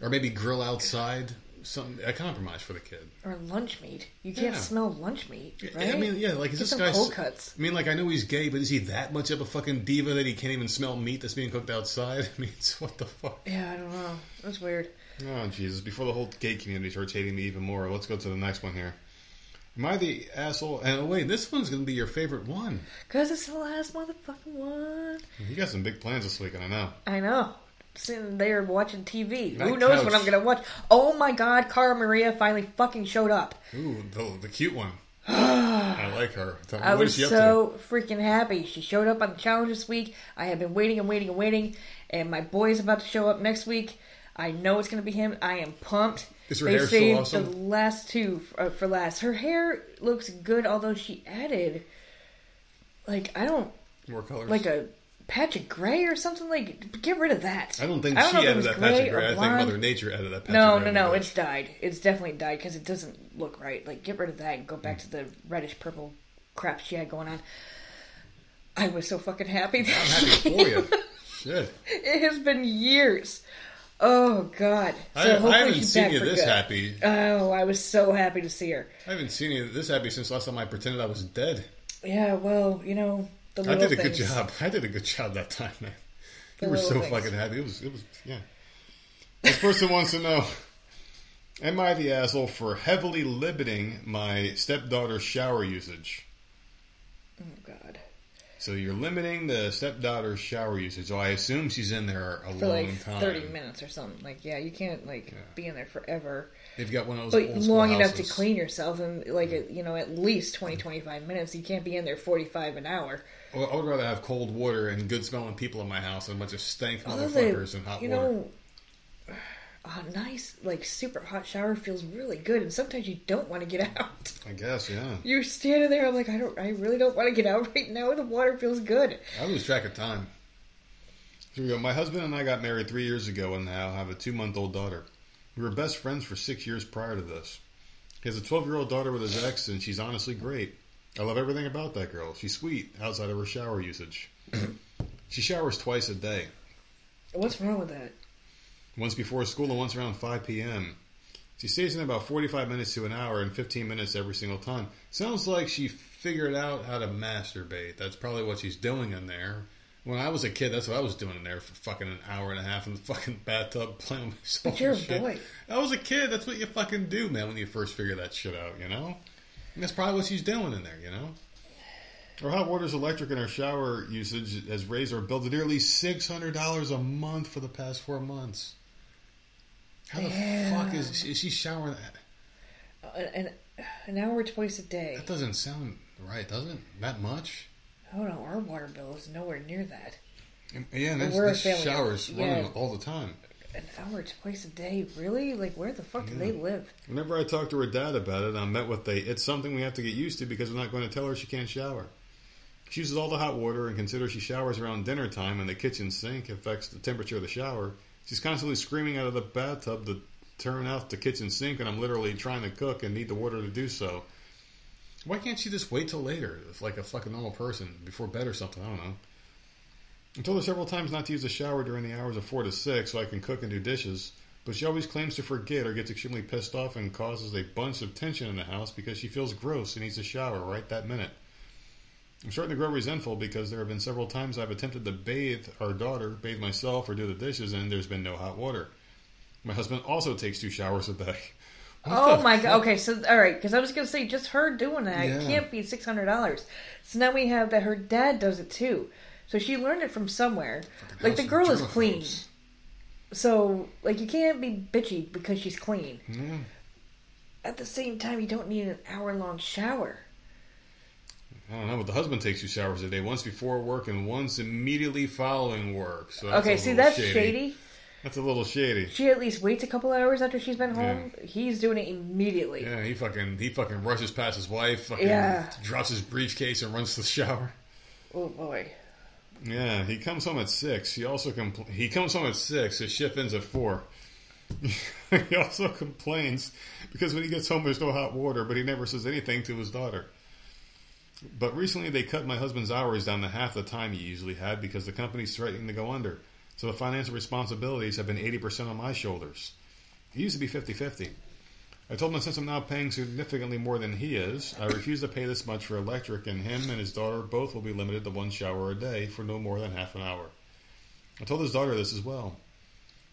B: or maybe grill outside, something, a compromise for the kid.
A: or lunch meat. You can't
B: Yeah.
A: smell lunch meat, right?
B: I mean, yeah, like is
A: Get
B: this guy?
A: cold cuts.
B: I mean, like I know he's gay, but is he that much of a fucking diva that he can't even smell meat that's being cooked outside? I mean, it's, what the fuck?
A: Yeah, I don't know. That's weird.
B: Oh Jesus! Before the whole gay community starts hating me even more, let's go to the next one here. Am I the asshole? And oh, wait, this one's going to be your favorite one.
A: Cause it's the last motherfucking one.
B: You got some big plans this weekend, I know.
A: I know. Sitting there watching TV.
B: That
A: Who knows
B: couch.
A: what I'm gonna watch? Oh my god, Cara Maria finally fucking showed up.
B: Ooh, the, the cute one. I like her. Tell me,
A: I was
B: is she up
A: so freaking happy. She showed up on the challenge this week. I have been waiting and waiting and waiting, and my boy is about to show up next week. I know it's gonna be him. I am pumped.
B: Is her
A: they
B: hair
A: saved
B: awesome?
A: the last two for, uh, for last. Her hair looks good, although she added, like I don't?
B: More colors.
A: like a patch of gray or something. Like get rid of that.
B: I don't think she
A: if it
B: added
A: was
B: that patch of
A: gray.
B: I think. Mother Nature added that patch
A: No,
B: of
A: no,
B: gray.
A: no.
B: the
A: It's dyed. It's definitely dyed because it doesn't look right. Like, get rid of that and go back to the reddish purple crap she had going on. I was so fucking happy.
B: I'm happy for you. Shit.
A: it has been years. Oh God.
B: I,
A: So
B: I
A: hopefully
B: haven't seen you this
A: good.
B: happy.
A: Oh, I was so happy to see her.
B: I haven't seen you this happy since last time I pretended I was dead.
A: Yeah. Well, you know the
B: I did a good job. I did a good job that time, man.
A: The
B: You were so
A: things.
B: fucking happy. It was, it was, yeah. This person wants to know: Am I the asshole for heavily limiting my stepdaughter's shower usage?
A: Oh God.
B: So you're limiting the stepdaughter's shower usage. So I assume she's in there a
A: For
B: long
A: like
B: time.
A: thirty minutes or something. Like, yeah, you can't like be in there forever.
B: They've got one of those
A: but long enough to clean yourself and like a, you know at least 20 25 minutes you can't be in there 45 an hour
B: Well, I would rather have cold water and good smelling people in my house than a bunch of stank
A: although
B: motherfuckers
A: they,
B: in hot water.
A: you
B: water.
A: know a nice like super hot shower feels really good and sometimes you don't want to get out
B: I guess, yeah.
A: you're standing there i'm like i don't i really don't want to get out right now the water feels good
B: I lose track of time. Here we go. My husband and I got married three years ago and now have a two month old daughter. We were best friends for six years prior to this. He has a 12 year old daughter with his ex, and she's honestly great. I love everything about that girl. She's sweet outside of her shower usage. she showers twice a day.
A: what's wrong with that
B: once before school and once around 5 p.m. She stays in there about 45 minutes to an hour and 15 minutes every single time. Sounds like she figured out how to masturbate. That's probably what she's doing in there. When I was a kid, that's what I was doing in there for fucking an hour and a half in the fucking bathtub playing with myself.
A: But you're a boy.
B: I was a kid. That's what you fucking do, man, when you first figure that shit out, you know? And that's probably what she's doing in there, you know? Her hot water's electric and her shower usage has raised our bill to nearly $600 a month for the past four months. How the fuck is, is she showering that?
A: Uh, an, an hour twice a day.
B: That doesn't sound right, does it? That much?
A: Oh no, our water bill is nowhere near that.
B: Yeah, and this,
A: We're
B: this
A: family of-
B: shower's
A: yeah.
B: running all the time.
A: An hour twice a day, really? Like, where the fuck do they live?
B: Whenever I talk to her dad about it, I'm met with a, it's something we have to get used to because we're not going to tell her she can't shower. She uses all the hot water and considers she showers around dinner time and the kitchen sink affects the temperature of the shower. She's constantly screaming out of the bathtub to turn off the kitchen sink and I'm literally trying to cook and need the water to do so. Why can't she just wait till later, like a fucking normal person, before bed or something? I don't know. I told her several times not to use the shower during the hours of 4 to 6 so I can cook and do dishes, but she always claims to forget or gets extremely pissed off and causes a bunch of tension in the house because she feels gross and needs a shower right that minute. I'm starting to grow resentful because there have been several times I've attempted to bathe our daughter, bathe myself, or do the dishes, and there's been no hot water. My husband also takes two showers a day. What
A: Oh my
B: fuck?
A: god. Okay, so all right, because I was gonna say just her doing that
B: Yeah.
A: can't be six hundred dollars. So now we have that her dad does it too. So she learned it from somewhere. Like the girl is clean. So like you can't be bitchy because she's clean.
B: Yeah.
A: At the same time, you don't need an hour long shower.
B: I don't know, but the husband takes two showers a day, once before work and once immediately following work. So that's
A: okay, see that's shady.
B: That's a little shady.
A: She at least waits a couple hours after she's been home. He's doing it immediately.
B: Yeah, he fucking he fucking rushes past his wife, fucking
A: Yeah.
B: drops his briefcase and runs to the shower.
A: Oh boy.
B: Yeah, he comes home at six. He also compl- he comes home at six. His shift ends at four. he also complains because when he gets home, there's no hot water, but he never says anything to his daughter. But recently, they cut my husband's hours down to half the time he usually had because the company's threatening to go under. So the financial responsibilities have been 80% on my shoulders. It used to be 50 50. I told him since I'm now paying significantly more than he is, I refuse to pay this much for electric, and him and his daughter both will be limited to one shower a day for no more than half an hour. I told his daughter this as well.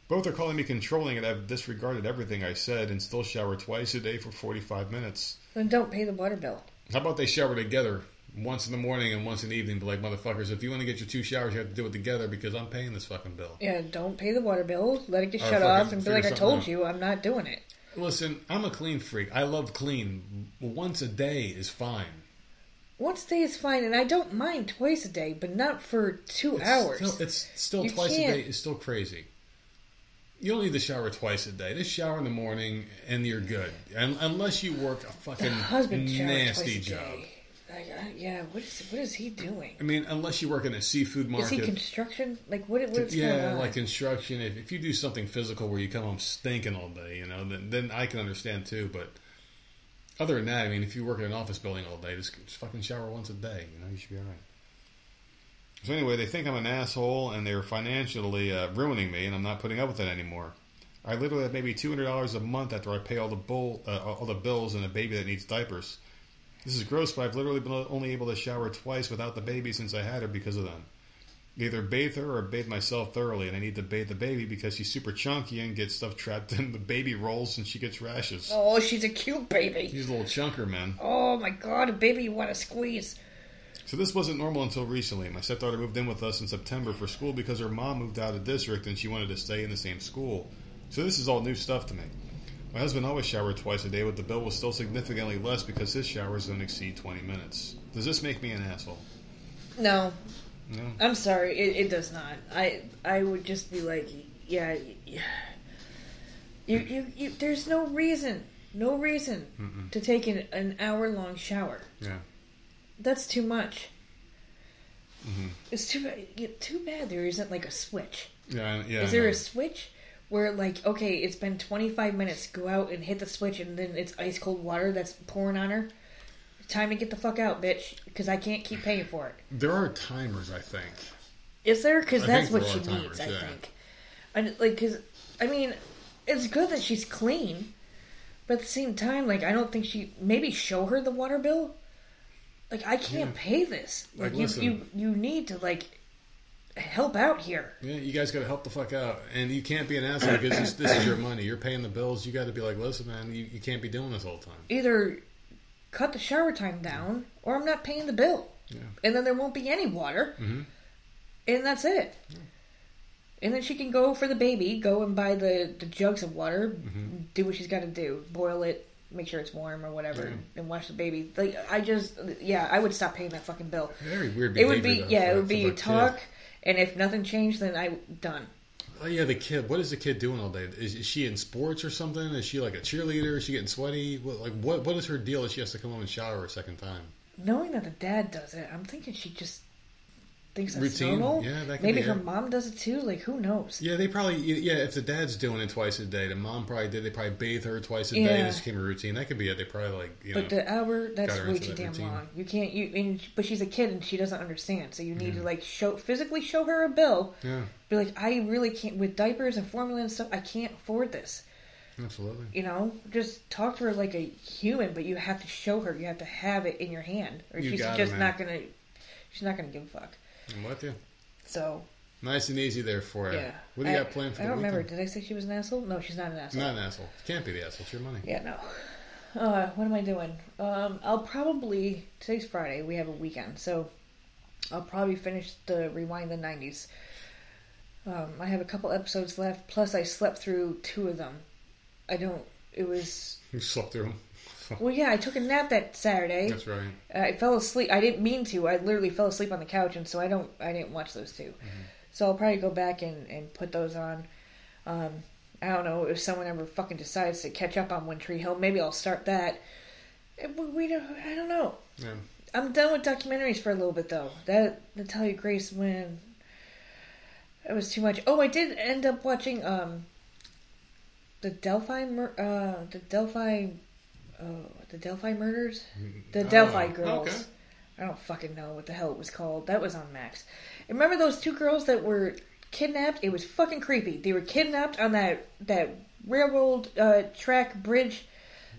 B: Both are calling me controlling and I've disregarded everything I said and still shower twice a day for 45 minutes.
A: Then don't pay the water bill.
B: How about they shower together once in the morning and once in the evening? But like motherfuckers, if you want to get your two showers, you have to do it together because I'm paying this fucking bill.
A: Yeah, don't pay the water bill. Let it get
B: Or
A: shut off and be like, I told
B: out.
A: you, I'm not doing it.
B: Listen, I'm a clean freak. I love clean. Once a day is fine.
A: Once a day is fine, and I don't mind twice a day, but not for two
B: It's
A: hours.
B: Still, it's still
A: You
B: twice a
A: can't-
B: day is still crazy. You don't need to shower twice a day. Just shower in the morning and you're good. And, unless you work a fucking
A: Husband
B: nasty job.
A: day. Uh, yeah, what is what is he doing?
B: I mean, unless you work in a seafood
A: Is
B: market.
A: he construction? Like, what? What's
B: yeah, like construction. If, if you do something physical where you come home stinking all day, you know, then, then I can understand too. But other than that, I mean, if you work in an office building all day, just, just fucking shower once a day. You know, you should be all right. So anyway, they think I'm an asshole and they're financially uh, ruining me, and I'm not putting up with it anymore. I literally have maybe two hundred dollars a month after I pay all the bull, uh, all the bills and a baby that needs diapers. This is gross, but I've literally been only able to shower twice without the baby since I had her because of them. Either bathe her or bathe myself thoroughly, and I need to bathe the baby because she's super chunky and gets stuff trapped in the baby rolls and she gets rashes.
A: oh, she's a cute baby.
B: She's a little chunker, man.
A: Oh my god, a baby you want to squeeze.
B: So this wasn't normal until recently. My stepdaughter moved in with us in September for school because her mom moved out of district and she wanted to stay in the same school. So this is all new stuff to me. My husband always showered twice a day, but the bill was still significantly less because his showers don't exceed 20 minutes. Does this make me an asshole?
A: No,
B: No.
A: I'm sorry, it, it does not. I I would just be like, yeah, yeah. You, you, you, there's no reason, no reason
B: Mm-mm.
A: to take an, an hour long shower.
B: Yeah.
A: That's too much.
B: Mhm.
A: It's too bad. Too bad there isn't like a switch.
B: Yeah. Yeah.
A: Is there a switch where like okay, it's been 25 minutes, go out and hit the switch, and then it's ice cold water that's pouring on her. Time to get the fuck out, bitch, because I can't keep paying for it.
B: There are timers, I think.
A: Is there? Because that's what she
B: are
A: needs.
B: timers,
A: I
B: yeah.
A: think. And like, because I mean, it's good that she's clean, but at the same time, like I don't think she maybe show her the water bill. Like I can't pay this. Like,
B: Like,
A: you,
B: listen.
A: you you need to like help out here.
B: Yeah, you guys got to help the fuck out, and you can't be an asshole because this, this is your money. You're paying the bills. You got to be like, listen, man, you, you can't be doing this all the time.
A: Either cut the shower time down, or I'm not paying the bill,
B: Yeah.
A: and then there won't be any water,
B: Mhm.
A: and that's it. And then she can go for the baby, go and buy the, the jugs of water,
B: Mm-hmm.
A: do what she's got to do, boil it, make sure it's warm or whatever,
B: Yeah.
A: and wash the baby. Like I just, yeah, I would stop paying that fucking bill.
B: Very weird.
A: It would be,
B: though,
A: yeah, it would be
B: a kid.
A: And if nothing changed, then I done.
B: Oh yeah, the kid. What is the kid doing all day? Is, is she in sports or something? Is she like a cheerleader? Is she getting sweaty? What, like what? What is her deal? That she has to come home and shower a second time?
A: Knowing that the dad does it, I'm thinking she just thinks that's
B: Routine?
A: normal.
B: Yeah, that could
A: Maybe
B: be
A: her
B: it.
A: mom does it too. Like who knows?
B: Yeah, they probably. Yeah, if the dad's doing it twice a day, the mom probably did. They probably bathe her twice a day. This became a routine. That could be it. They probably like you know.
A: But the hour that's way too
B: that
A: damn
B: routine.
A: long. You can't you and but she's a kid and she doesn't understand. So you need to like show physically show her a bill.
B: yeah,
A: Be like, I really can't with diapers and formula and stuff. I can't afford this.
B: absolutely.
A: You know, just talk to her like a human, but you have to show her. You have to have it in your hand, or
B: You
A: she's
B: got it,
A: just not gonna. She's not gonna give a fuck.
B: I'm with you.
A: So
B: Nice and easy there for you.
A: yeah.
B: What do you
A: I,
B: got planned for
A: I
B: the
A: don't remember. Did I say she was an asshole? No, she's not an asshole.
B: Not an asshole. Can't be the asshole. It's your money.
A: Yeah, no. Uh, what am I doing? Um, I'll probably today's Friday. We have a weekend, so I'll probably finish the rewind the '90s. Um, I have a couple episodes left. Plus, I slept through two of them. I don't. It was
B: You slept through them.
A: Well, yeah. I took a nap that Saturday.
B: That's right.
A: I fell asleep. I didn't mean to. I literally fell asleep on the couch, and so I don't. I didn't watch those 2 So I'll probably go back and, and put those on. Um, I don't know if someone ever fucking decides to catch up on One Tree Hill. Maybe I'll start that. Eh, We, don't. I don't know.
B: Yeah.
A: I'm done with documentaries for a little bit though. That You Grace when it was too much. Oh, I did end up watching um the Delphi uh the Delphi uh the Delphi murders the Delphi
B: Oh,
A: girls.
B: okay.
A: I don't fucking know what the hell it was called. That was on Max. Remember those two girls that were kidnapped? It was fucking creepy. They were kidnapped on that that railroad uh, track bridge,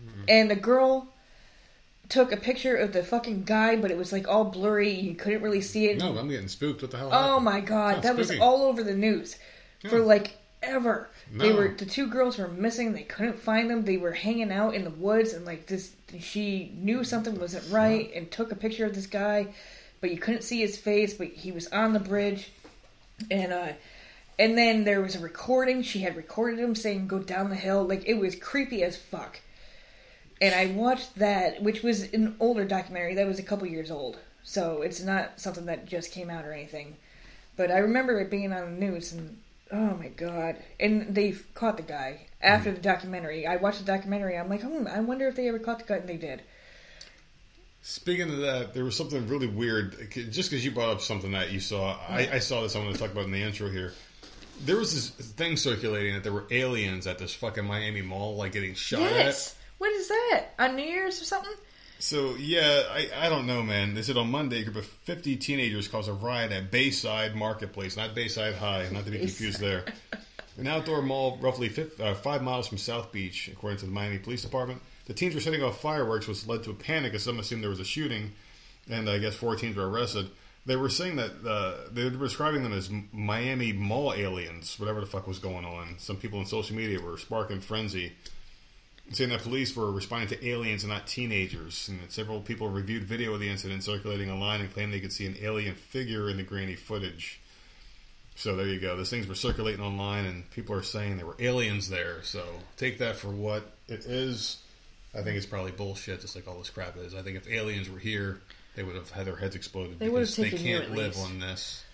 B: Mm-hmm.
A: and the girl took a picture of the fucking guy, but it was like all blurry. You couldn't really see it.
B: No, I'm getting spooked. What the hell?
A: Oh
B: happened?
A: my god,
B: Sounds
A: that was all over the news for
B: Yeah.
A: Ever. They were the two girls were missing. They couldn't find them. They were hanging out in the woods, and like this, she knew something wasn't right and took a picture of this guy, but you couldn't see his face. But he was on the bridge, and uh, and then there was a recording. She had recorded him saying, "Go down the hill." Like it was creepy as fuck. And I watched that, which was an older documentary. That was a couple years old, so it's not something that just came out or anything. But I remember it being on the news, and oh my god! And they caught the guy after the documentary. I watched the documentary. I'm like, hmm, I wonder if they ever caught the guy, and they did.
B: Speaking of that, there was something really weird. Just because you brought up something that you saw, I, I saw this. i want to talk about in the intro here. There was this thing circulating that there were aliens at this fucking Miami mall, like getting shot at.
A: Yes. What is that? On New Year's or something?
B: So yeah, I, I don't know, man. They said on Monday, a group of 50 teenagers caused a riot at Bayside Marketplace, not Bayside High, not to be confused there. An outdoor mall roughly fif- uh, five miles from South Beach, according to the Miami Police Department. The teens were setting off fireworks, which led to a panic as some assumed there was a shooting, and I guess four teens were arrested. They were saying that uh, they were describing them as Miami mall aliens, whatever the fuck was going on. Some people on social media were sparking frenzy, saying that police were responding to aliens and not teenagers. And that several people reviewed video of the incident circulating online and claimed they could see an alien figure in the grainy footage. So there you go. Those things were circulating online, and people are saying there were aliens there. So take that for what it is. I think it's probably bullshit, just like all this crap is. I think if aliens were here, they would have had their heads exploded
A: They would have
B: because they can't live
A: least.
B: on this.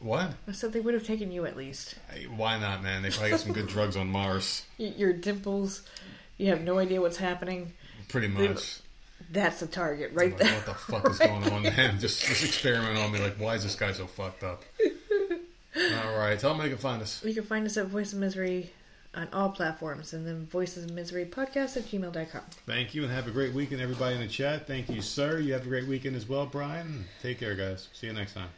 B: What?
A: I said they would have taken you at least.
B: Why not, man? They probably got some good drugs on Mars.
A: Your dimples. You have no idea what's happening.
B: Pretty much.
A: That's the target right
B: Like,
A: there.
B: what the fuck is going on, man? Just just experiment on me. Like, why is this guy so fucked up? All right, tell them they can find us.
A: You can find us at Voice of Misery on all platforms and then Voices of Misery podcast at gmail.com.
B: Thank you, and have a great weekend, everybody in the chat. Thank you, sir. You have a great weekend as well, Brian. Take care, guys. See you next time.